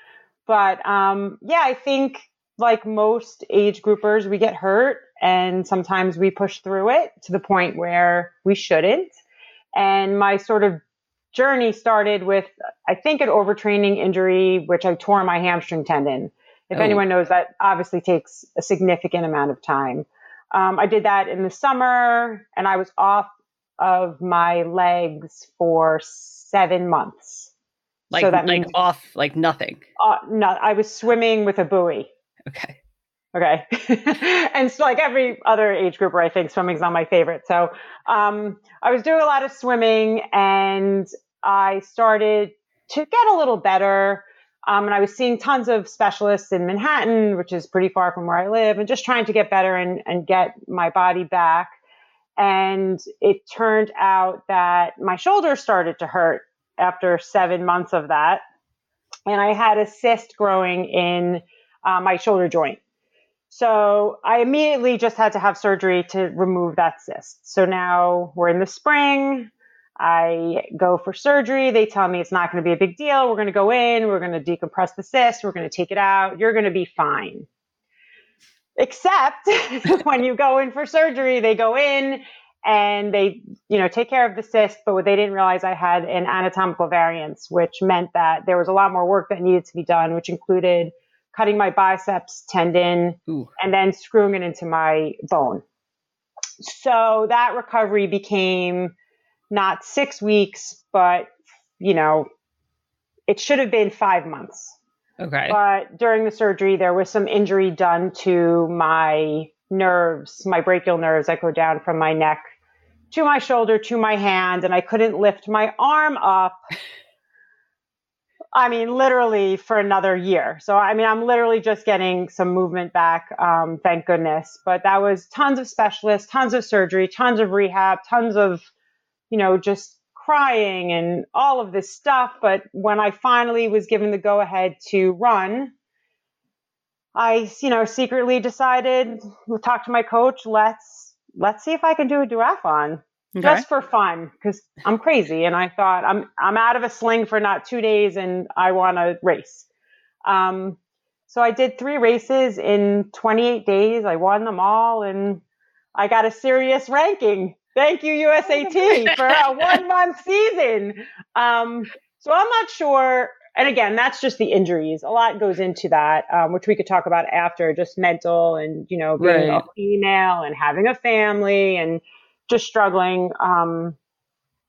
But um, yeah, I think like most age groupers, we get hurt and sometimes we push through it to the point where we shouldn't. And my sort of journey started with, I think, an overtraining injury, which I tore my hamstring tendon. If Oh. anyone knows, that obviously takes a significant amount of time. Um, I did that in the summer and I was off of my legs for seven months. Like so that like means off like nothing. uh, no, I was swimming with a buoy. Okay. Okay. and so like every other age grouper, I think swimming's not my favorite. So um, I was doing a lot of swimming and I started to get a little better. Um, and I was seeing tons of specialists in Manhattan, which is pretty far from where I live, and just trying to get better and, and get my body back. And it turned out that my shoulder started to hurt after seven months of that. And I had a cyst growing in uh, my shoulder joint. So I immediately just had to have surgery to remove that cyst. So now we're in the spring. I go for surgery. They tell me it's not going to be a big deal. We're going to go in, we're going to decompress the cyst, we're going to take it out. You're going to be fine. Except when you go in for surgery, they go in and they, you know, take care of the cyst, but what they didn't realize I had an anatomical variance, which meant that there was a lot more work that needed to be done, which included cutting my biceps tendon Ooh. and then screwing it into my bone. So that recovery became not six weeks, but you know, it should have been five months. Okay. But during the surgery, there was some injury done to my nerves, my brachial nerves that go down from my neck to my shoulder to my hand, and I couldn't lift my arm up. I mean, literally for another year. So, I mean, I'm literally just getting some movement back, um, thank goodness. But that was tons of specialists, tons of surgery, tons of rehab, tons of, you know, just crying and all of this stuff. But when I finally was given the go ahead to run, I, you know, secretly decided, talk to my coach, let's let's see if I can do a duathlon Okay. just for fun because I'm crazy and I thought I'm I'm out of a sling for not two days and I want to race. Um, so I did three races in 28 days. I won them all and I got a serious ranking. Thank you USAT for a one month season. Um, so I'm not sure. And again, that's just the injuries. A lot goes into that, um, which we could talk about after, just mental and you know being Right. a female and having a family and just struggling, um,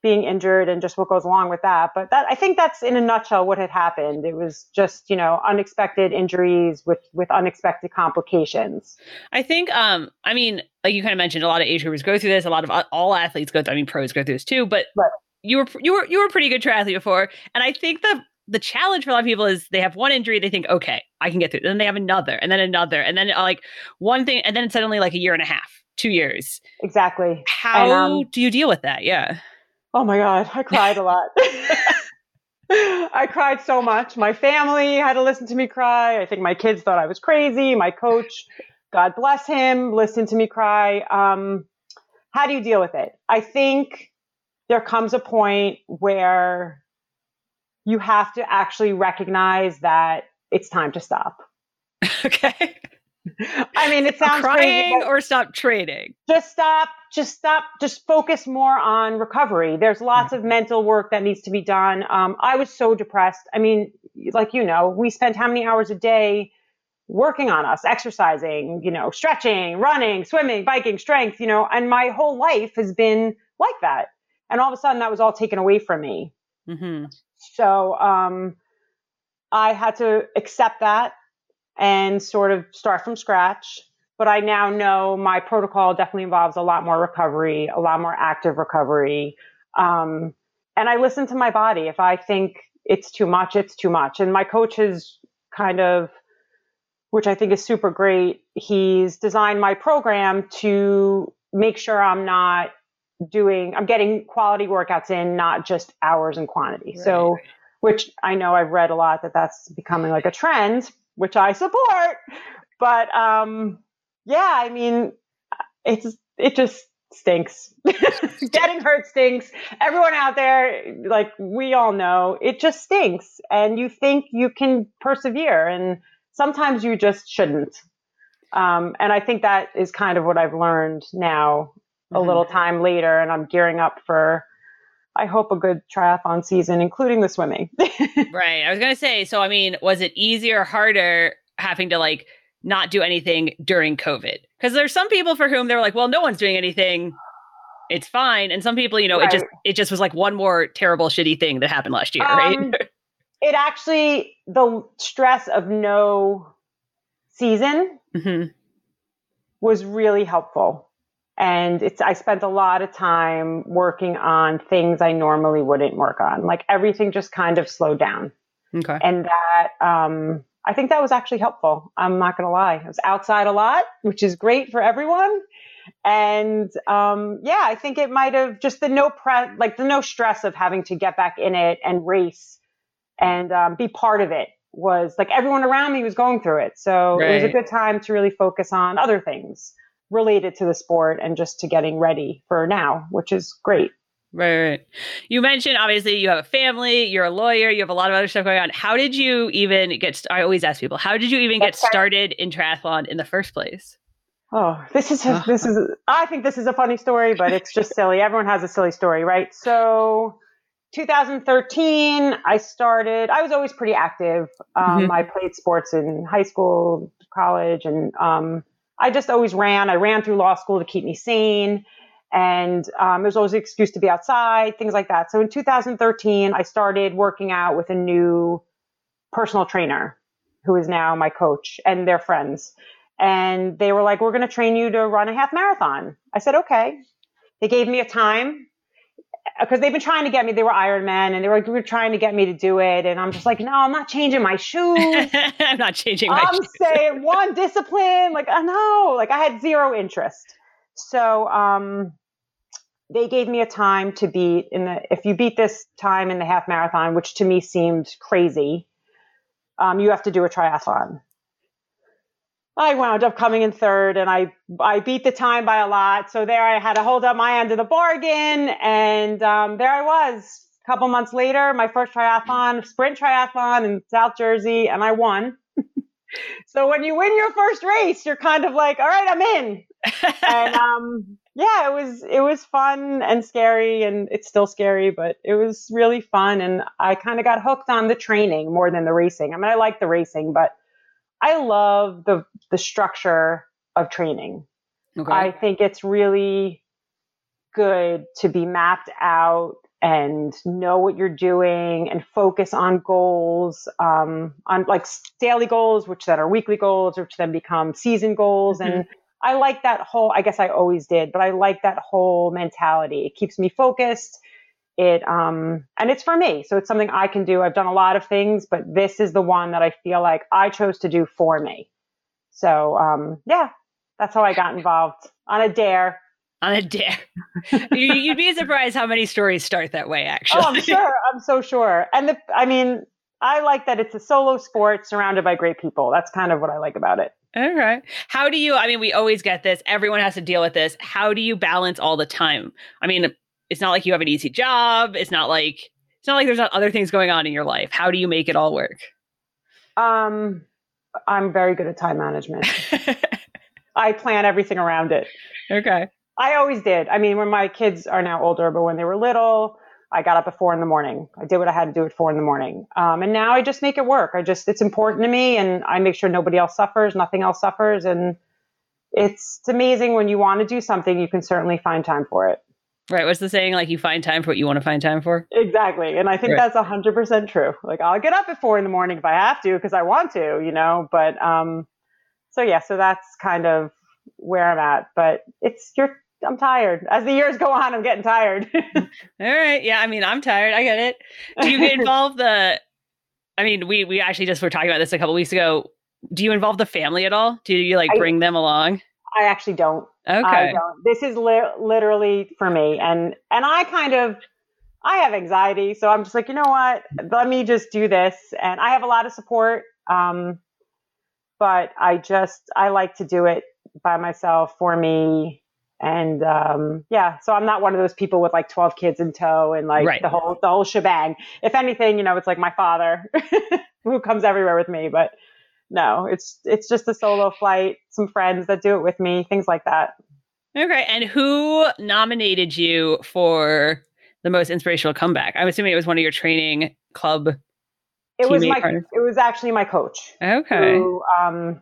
being injured, and just what goes along with that. But that I think that's in a nutshell what had happened. It was just you know unexpected injuries with with unexpected complications. I think, um, I mean, like you kind of mentioned, a lot of age groupers go through this. A lot of uh, all athletes go through. I mean, pros go through this too. But Right. you were you were you were a pretty good triathlete before, and I think the the challenge for a lot of people is they have one injury, they think, okay, I can get through. Then they have another, and then another, and then uh, like one thing, and then suddenly like a year and a half, two years. Exactly. How um, do you deal with that? Yeah. Oh my God, I cried a lot. I cried so much. My family had to listen to me cry. I think my kids thought I was crazy. My coach, God bless him, listened to me cry. Um, how do you deal with it? I think there comes a point where you have to actually recognize that it's time to stop. okay. I mean, it sounds crazy, Crying but- or stop trading. just stop just stop just focus more on recovery. There's lots of mental work that needs to be done. Um, i was so depressed. I mean like you know we spent how many hours a day working on us exercising you know stretching running swimming biking strength you know and my whole life has been like that. And all of a sudden that was all taken away from me. Hmm so um, I had to accept that and sort of start from scratch. But I now know my protocol definitely involves a lot more recovery, a lot more active recovery. Um, and I listen to my body. If I think it's too much, it's too much. And my coach has kind of, which I think is super great, he's designed my program to make sure I'm not doing, I'm getting quality workouts in, not just hours and quantity. So, which I know I've read a lot that that's becoming like a trend, which I support. But um, yeah, I mean, it's it just stinks. Getting hurt stinks. Everyone out there, like we all know, it just stinks. And you think you can persevere, and sometimes you just shouldn't. Um, and I think that is kind of what I've learned now, a Mhm. little time later, and I'm gearing up for. I hope a good triathlon season, including the swimming. Right. I was gonna say. So, I mean, was it easier or harder having to like not do anything during COVID? Because there's some people for whom they're like, well, no one's doing anything. It's fine. And some people, you know, it just it just was like one more terrible shitty thing that happened last year, right? Um, it actually the stress of no season hmm was really helpful. And it's I spent a lot of time working on things I normally wouldn't work on. Like everything just kind of slowed down. Okay. And that um I think that was actually helpful. I'm not gonna lie. I was outside a lot, which is great for everyone. And um yeah, I think it might have just the no pre like the no stress of having to get back in it and race and um, be part of it was like everyone around me was going through it. So it was a good time to really focus on other things related to the sport and just to getting ready for now, which is great. Right, right. You mentioned obviously you have a family, you're a lawyer, you have a lot of other stuff going on. How did you even get? St- I always ask people, how did you even get started in triathlon in the first place? Oh, this is a, this is I think this is a funny story, but it's just silly. Everyone has a silly story, right? So 2013, I started. I was always pretty active. Um, Mhm. I played sports in high school, college, and um, I just always ran. I ran through law school to keep me sane, and um, there's always an excuse to be outside, things like that. So in 2013, I started working out with a new personal trainer, who is now my coach, and their friends. And they were like, "We're going to train you to run a half marathon." I said, "Okay." They gave me a time because they've been trying to get me. They were Ironman, and they were, were trying to get me to do it. And I'm just like, no, I'm not changing my shoes. I'm not changing my I'm shoes. saying one discipline. Like, I know, like I had zero interest. So, um, they gave me a time to beat in the, if you beat this time in the half marathon, which to me seemed crazy, um, you have to do a triathlon. I wound up coming in third and I, I beat the time by a lot. So there I had to hold up my end of the bargain. And, um, there I was a couple months later, my first triathlon, sprint triathlon in South Jersey, and I won. so when you win your first race, you're kind of like, all right, I'm in. and um, yeah, it was it was fun and scary, and it's still scary, but it was really fun. And I kind of got hooked on the training more than the racing. I mean, I like the racing, but I love the the structure of training. Okay. I think it's really good to be mapped out and know what you're doing and focus on goals, um, on like daily goals, which then are weekly goals, which then become season goals. And I like that whole, I guess I always did, but I like that whole mentality. It keeps me focused. It, um, and it's for me. So it's something I can do. I've done a lot of things, but this is the one that I feel like I chose to do for me. So, um, yeah, that's how I got involved on a dare. On a dare. you, you'd be surprised how many stories start that way, actually. Oh, I'm sure. I'm so sure. And the, I mean, I like that it's a solo sport surrounded by great people. That's kind of what I like about it. All right. How do you, I mean, we always get this. Everyone has to deal with this. How do you balance all the time? I mean, it's not like you have an easy job. It's not like, it's not like there's not other things going on in your life. How do you make it all work? Um, I'm very good at time management. I plan everything around it. okay. I always did. I mean, when my kids are now older, but when they were little, I got up at four in the morning. I did what I had to do at four in the morning. Um, and now I just make it work. I just, it's important to me and I make sure nobody else suffers, nothing else suffers. And it's, it's amazing when you want to do something, you can certainly find time for it. Right. What's the saying? Like you find time for what you want to find time for? Exactly. And I think Right. that's a hundred percent true. Like I'll get up at four in the morning if I have to, because I want to, you know, but, um, so yeah, so that's kind of where I'm at, but it's, you're, I'm tired. As the years go on, I'm getting tired. All right. Yeah. I mean, I'm tired. I get it. Do you get involved the, I mean, we, we actually just were talking about this a couple weeks ago. Do you involve the family at all? Do you like I- bring them along? I actually don't. I Okay. don't. This is li- literally for me, and and I kind of I have anxiety, so I'm just like, you know what? Let me just do this, and I have a lot of support. Um, but I just I like to do it by myself for me, and um, yeah. So I'm not one of those people with like 12 kids in tow and like Right. the whole the whole shebang. If anything, you know, it's like my father who comes everywhere with me, but. No, it's it's just a solo flight, some friends that do it with me, things like that. Okay. And who nominated you for the most inspirational comeback? I'm assuming it was one of your training club. It was my partner? it was actually my coach. Okay. Who um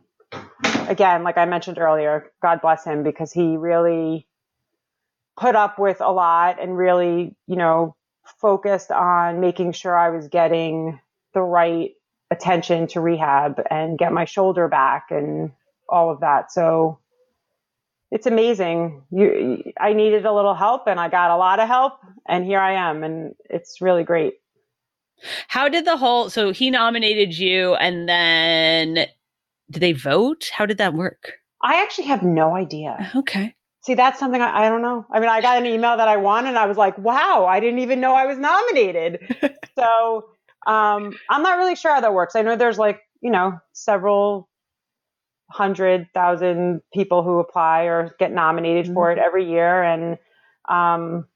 again, like I mentioned earlier, God bless him because he really put up with a lot and really, you know, focused on making sure I was getting the right attention to rehab and get my shoulder back and all of that. So it's amazing. You, I needed a little help and I got a lot of help and here I am and it's really great. How did the whole so he nominated you and then did they vote? How did that work? I actually have no idea. Oh, okay. See, that's something I, I don't know. I mean, I got an email that I won and I was like, wow, I didn't even know I was nominated. so um, I'm not really sure how that works. I know there's like, you know, several hundred thousand people who apply or get nominated mm-hmm. for it every year. And um,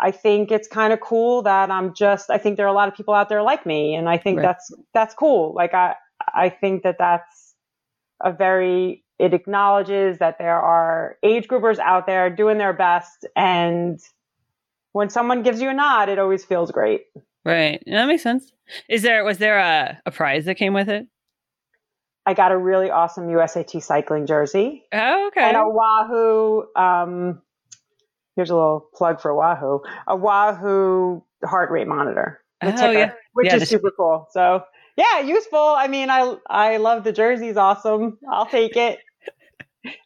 I think it's kind of cool that I'm just, I think there are a lot of people out there like me. And I think right. that's, that's cool. Like, I, I think that that's a very, it acknowledges that there are age groupers out there doing their best. And when someone gives you a nod, it always feels great. Right. That makes sense. Is there, was there a, a prize that came with it? I got a really awesome USAT cycling jersey. Oh, okay. And a Wahoo, um, here's a little plug for Wahoo, a Wahoo heart rate monitor. Oh, ticker, yeah. Which yeah, is super cool. So yeah, useful. I mean, I I love the jersey's awesome. I'll take it.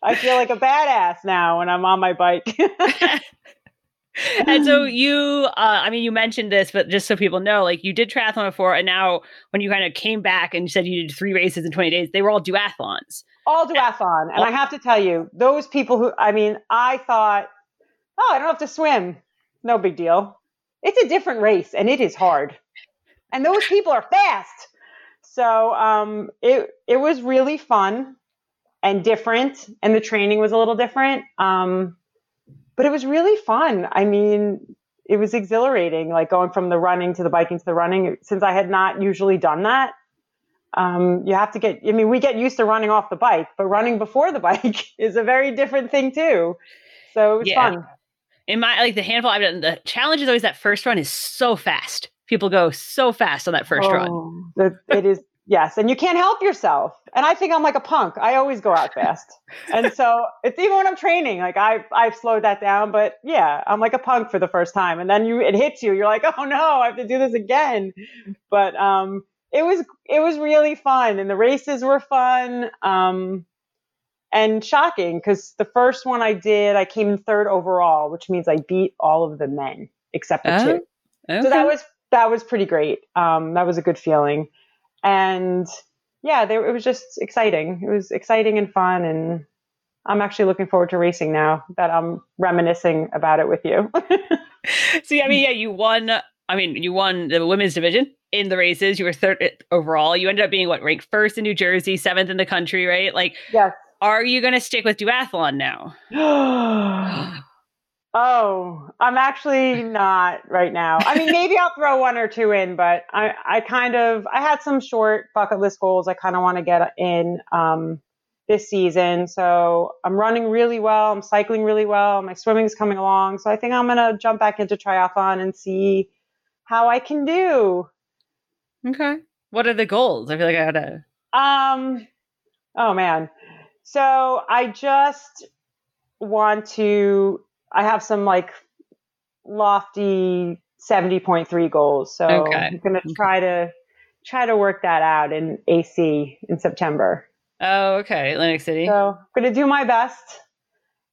I feel like a badass now when I'm on my bike. and so you uh, i mean you mentioned this but just so people know like you did triathlon before and now when you kind of came back and you said you did three races in 20 days they were all duathlons. All duathlon and i have to tell you those people who i mean i thought oh i don't have to swim. No big deal. It's a different race and it is hard. And those people are fast. So um, it it was really fun and different and the training was a little different. Um, but it was really fun. I mean, it was exhilarating, like going from the running to the biking to the running. Since I had not usually done that, um, you have to get. I mean, we get used to running off the bike, but running before the bike is a very different thing too. So it was yeah. fun. In my like the handful I've done, the challenge is always that first run is so fast. People go so fast on that first oh, run. it is Yes, and you can't help yourself. And I think I'm like a punk. I always go out fast. and so it's even when I'm training, like I I've slowed that down, but yeah, I'm like a punk for the first time. And then you it hits you. You're like, "Oh no, I have to do this again." But um it was it was really fun and the races were fun. Um and shocking cuz the first one I did, I came in third overall, which means I beat all of the men except for oh, two. Okay. So that was that was pretty great. Um that was a good feeling and yeah, they, it was just exciting. It was exciting and fun, and I'm actually looking forward to racing now that I'm reminiscing about it with you. See, I mean, yeah, you won. I mean, you won the women's division in the races. You were third eh, overall. You ended up being what ranked first in New Jersey, seventh in the country, right? Like, yes. Are you going to stick with duathlon now? Oh, I'm actually not right now. I mean, maybe I'll throw one or two in, but I, I kind of, I had some short bucket list goals I kind of want to get in um, this season. So I'm running really well. I'm cycling really well. My swimming's coming along. So I think I'm going to jump back into triathlon and see how I can do. Okay. What are the goals? I feel like I had to. Um, oh man. So I just want to I have some like lofty 70.3 goals. So okay. I'm going to try to try to work that out in AC in September. Oh, okay. Atlantic City. So I'm going to do my best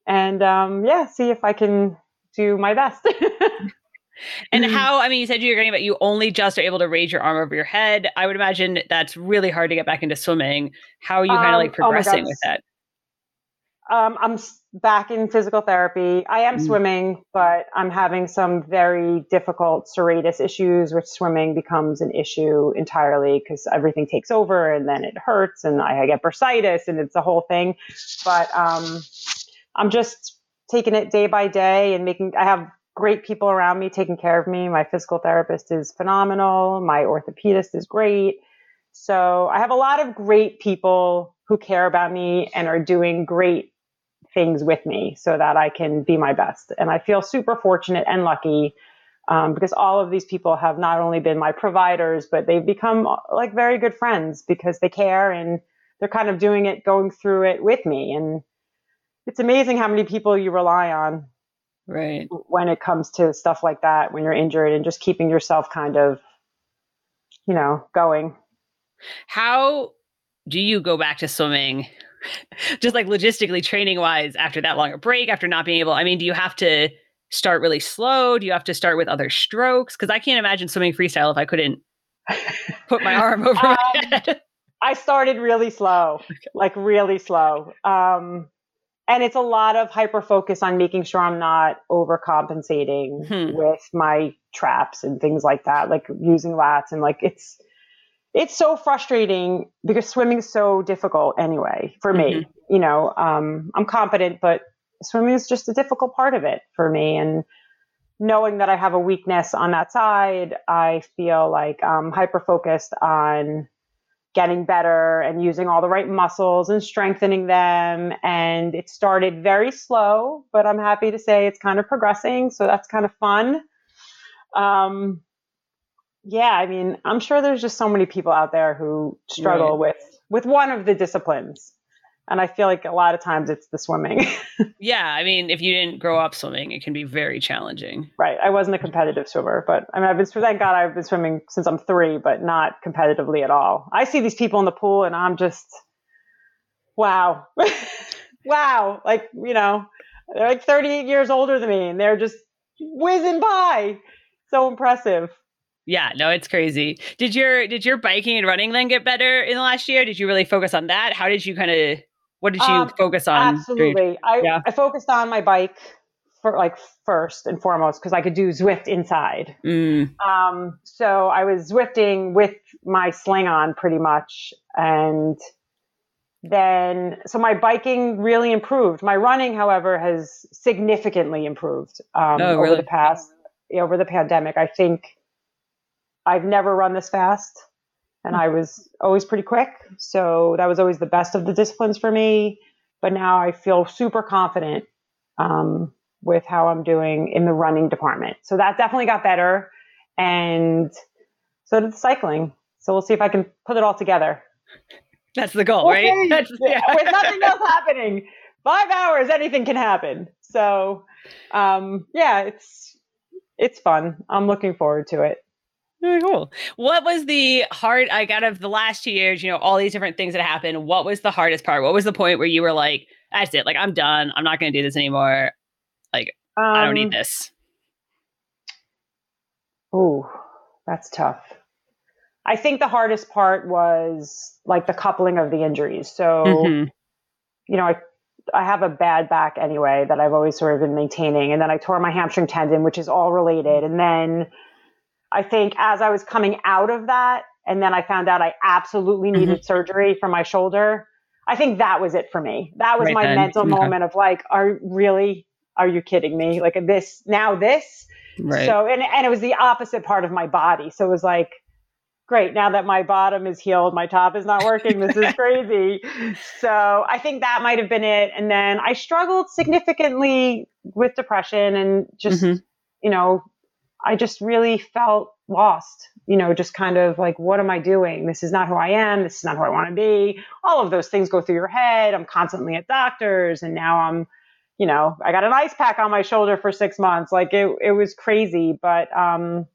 and um, yeah, see if I can do my best. and how, I mean, you said you're going, but you only just are able to raise your arm over your head. I would imagine that's really hard to get back into swimming. How are you kind of like um, progressing oh with that? Um, I'm back in physical therapy. I am mm. swimming, but I'm having some very difficult serratus issues, which swimming becomes an issue entirely because everything takes over and then it hurts and I get bursitis and it's a whole thing. But um, I'm just taking it day by day and making, I have great people around me taking care of me. My physical therapist is phenomenal. My orthopedist is great. So I have a lot of great people who care about me and are doing great things with me so that I can be my best. And I feel super fortunate and lucky um, because all of these people have not only been my providers, but they've become like very good friends because they care and they're kind of doing it, going through it with me. And it's amazing how many people you rely on. Right. When it comes to stuff like that, when you're injured and just keeping yourself kind of you know, going. How do you go back to swimming? Just like logistically, training wise, after that longer break, after not being able, I mean, do you have to start really slow? Do you have to start with other strokes? Because I can't imagine swimming freestyle if I couldn't put my arm over um, my head. I started really slow, like really slow. Um, and it's a lot of hyper focus on making sure I'm not overcompensating hmm. with my traps and things like that, like using lats and like it's it's so frustrating because swimming is so difficult anyway for me. Mm-hmm. You know, um, I'm competent, but swimming is just a difficult part of it for me. And knowing that I have a weakness on that side, I feel like I'm hyper focused on getting better and using all the right muscles and strengthening them. And it started very slow, but I'm happy to say it's kind of progressing. So that's kind of fun. Um, yeah, I mean, I'm sure there's just so many people out there who struggle right. with with one of the disciplines. And I feel like a lot of times it's the swimming. yeah, I mean, if you didn't grow up swimming, it can be very challenging. Right. I wasn't a competitive swimmer, but I mean, I've been thank God I've been swimming since I'm three, but not competitively at all. I see these people in the pool, and I'm just, wow, wow, like you know, they're like 38 years older than me, and they're just whizzing by. So impressive. Yeah, no, it's crazy. Did your did your biking and running then get better in the last year? Did you really focus on that? How did you kind of what did you um, focus on? Absolutely, I, yeah. I focused on my bike for like first and foremost because I could do Zwift inside. Mm. Um, so I was Zwifting with my sling on pretty much, and then so my biking really improved. My running, however, has significantly improved um, oh, really? over the past over the pandemic. I think I've never run this fast and I was always pretty quick. So that was always the best of the disciplines for me. But now I feel super confident um, with how I'm doing in the running department. So that definitely got better. And so did the cycling. So we'll see if I can put it all together. That's the goal, okay. right? That's, yeah. With nothing else happening, five hours, anything can happen. So, um, yeah, it's it's fun. I'm looking forward to it. Very cool. What was the hard, like, out of the last two years, you know, all these different things that happened, what was the hardest part? What was the point where you were like, that's it, like, I'm done. I'm not going to do this anymore. Like, um, I don't need um, this. Oh, that's tough. I think the hardest part was like the coupling of the injuries. So, mm-hmm. you know, I I have a bad back anyway that I've always sort of been maintaining, and then I tore my hamstring tendon, which is all related, and then I think as I was coming out of that, and then I found out I absolutely mm-hmm. needed mm-hmm. surgery for my shoulder. I think that was it for me. That was right my then. mental moment of like, are really, are you kidding me? Like this, now this. Right. So, and, and it was the opposite part of my body. So it was like, great, now that my bottom is healed, my top is not working. This is crazy. so I think that might have been it. And then I struggled significantly with depression and just, mm-hmm. you know, I just really felt lost, you know, just kind of like, what am I doing? This is not who I am. This is not who I want to be. All of those things go through your head. I'm constantly at doctors and now I'm, you know, I got an ice pack on my shoulder for six months. Like it, it was crazy, but, um,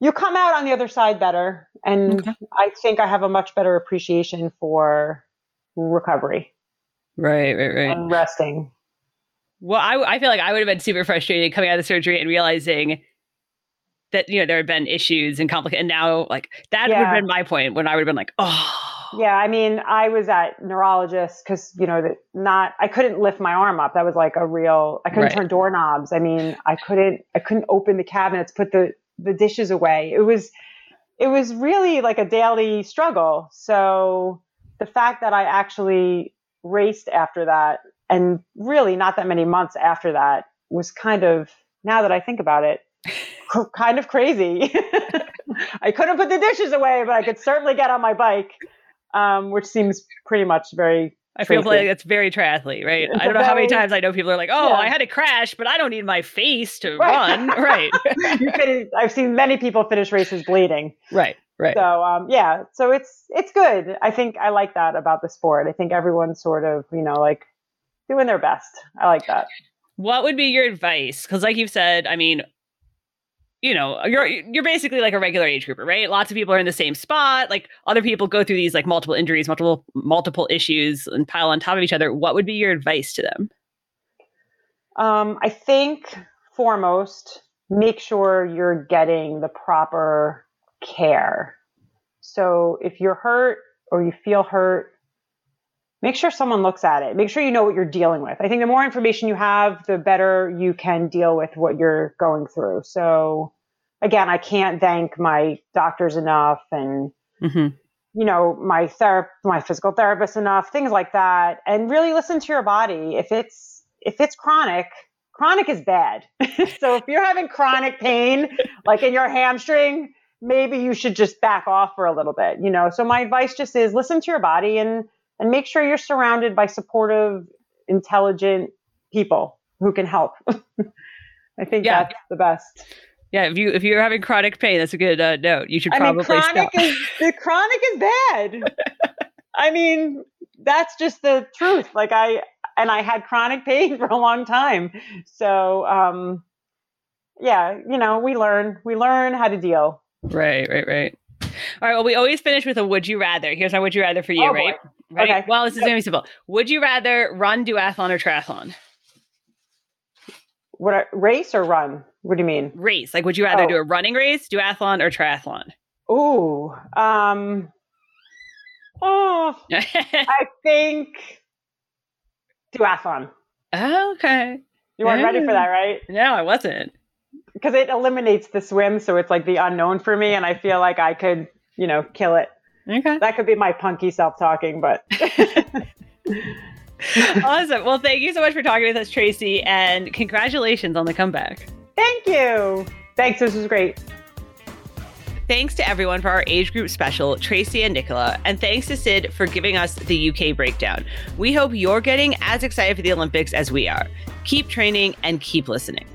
you come out on the other side better. And okay. I think I have a much better appreciation for recovery. Right, right, right. And resting. Well, I, I feel like I would have been super frustrated coming out of the surgery and realizing that you know there had been issues and complicated. And now, like that yeah. would have been my point when I would have been like, oh. Yeah, I mean, I was at neurologist because you know that not I couldn't lift my arm up. That was like a real. I couldn't right. turn doorknobs. I mean, I couldn't. I couldn't open the cabinets, put the the dishes away. It was, it was really like a daily struggle. So the fact that I actually raced after that and really not that many months after that was kind of now that I think about it, kind of crazy. I couldn't put the dishes away, but I could certainly get on my bike, um, which seems pretty much very. I feel like it's very triathlete, right? It's I don't know very, how many times I know people are like, "Oh, yeah. I had a crash, but I don't need my face to right. run." right. I've seen many people finish races bleeding. Right. Right. So um, yeah, so it's it's good. I think I like that about the sport. I think everyone sort of you know like doing their best. I like that. What would be your advice? Because, like you've said, I mean, you know, you're you're basically like a regular age grouper, right? Lots of people are in the same spot. Like other people go through these like multiple injuries, multiple multiple issues, and pile on top of each other. What would be your advice to them? Um, I think foremost, make sure you're getting the proper care. So if you're hurt or you feel hurt, make sure someone looks at it. Make sure you know what you're dealing with. I think the more information you have, the better you can deal with what you're going through. So again, I can't thank my doctors enough and mm-hmm. you know, my ther- my physical therapist enough, things like that. And really listen to your body. If it's if it's chronic, chronic is bad. so if you're having chronic pain like in your hamstring, maybe you should just back off for a little bit, you know. So my advice just is listen to your body and and make sure you're surrounded by supportive, intelligent people who can help. I think yeah. that's the best. Yeah, if you if you're having chronic pain, that's a good uh, note. You should probably I mean, chronic stop. is the chronic is bad. I mean, that's just the truth. Like I and I had chronic pain for a long time. So, um yeah, you know, we learn we learn how to deal. Right, right, right. All right. Well, we always finish with a would you rather. Here's my would you rather for you, oh, right? Right. Okay. Well, this is going to be simple. Would you rather run duathlon or triathlon? What race or run? What do you mean? Race. Like, would you rather oh. do a running race, duathlon, or triathlon? Ooh. Um. Oh. I think duathlon. Oh, okay. You weren't ready for that, right? No, I wasn't. Because it eliminates the swim, so it's like the unknown for me, and I feel like I could, you know, kill it. Okay. That could be my punky self talking, but. awesome. Well, thank you so much for talking with us, Tracy, and congratulations on the comeback. Thank you. Thanks. This was great. Thanks to everyone for our age group special, Tracy and Nicola, and thanks to Sid for giving us the UK breakdown. We hope you're getting as excited for the Olympics as we are. Keep training and keep listening.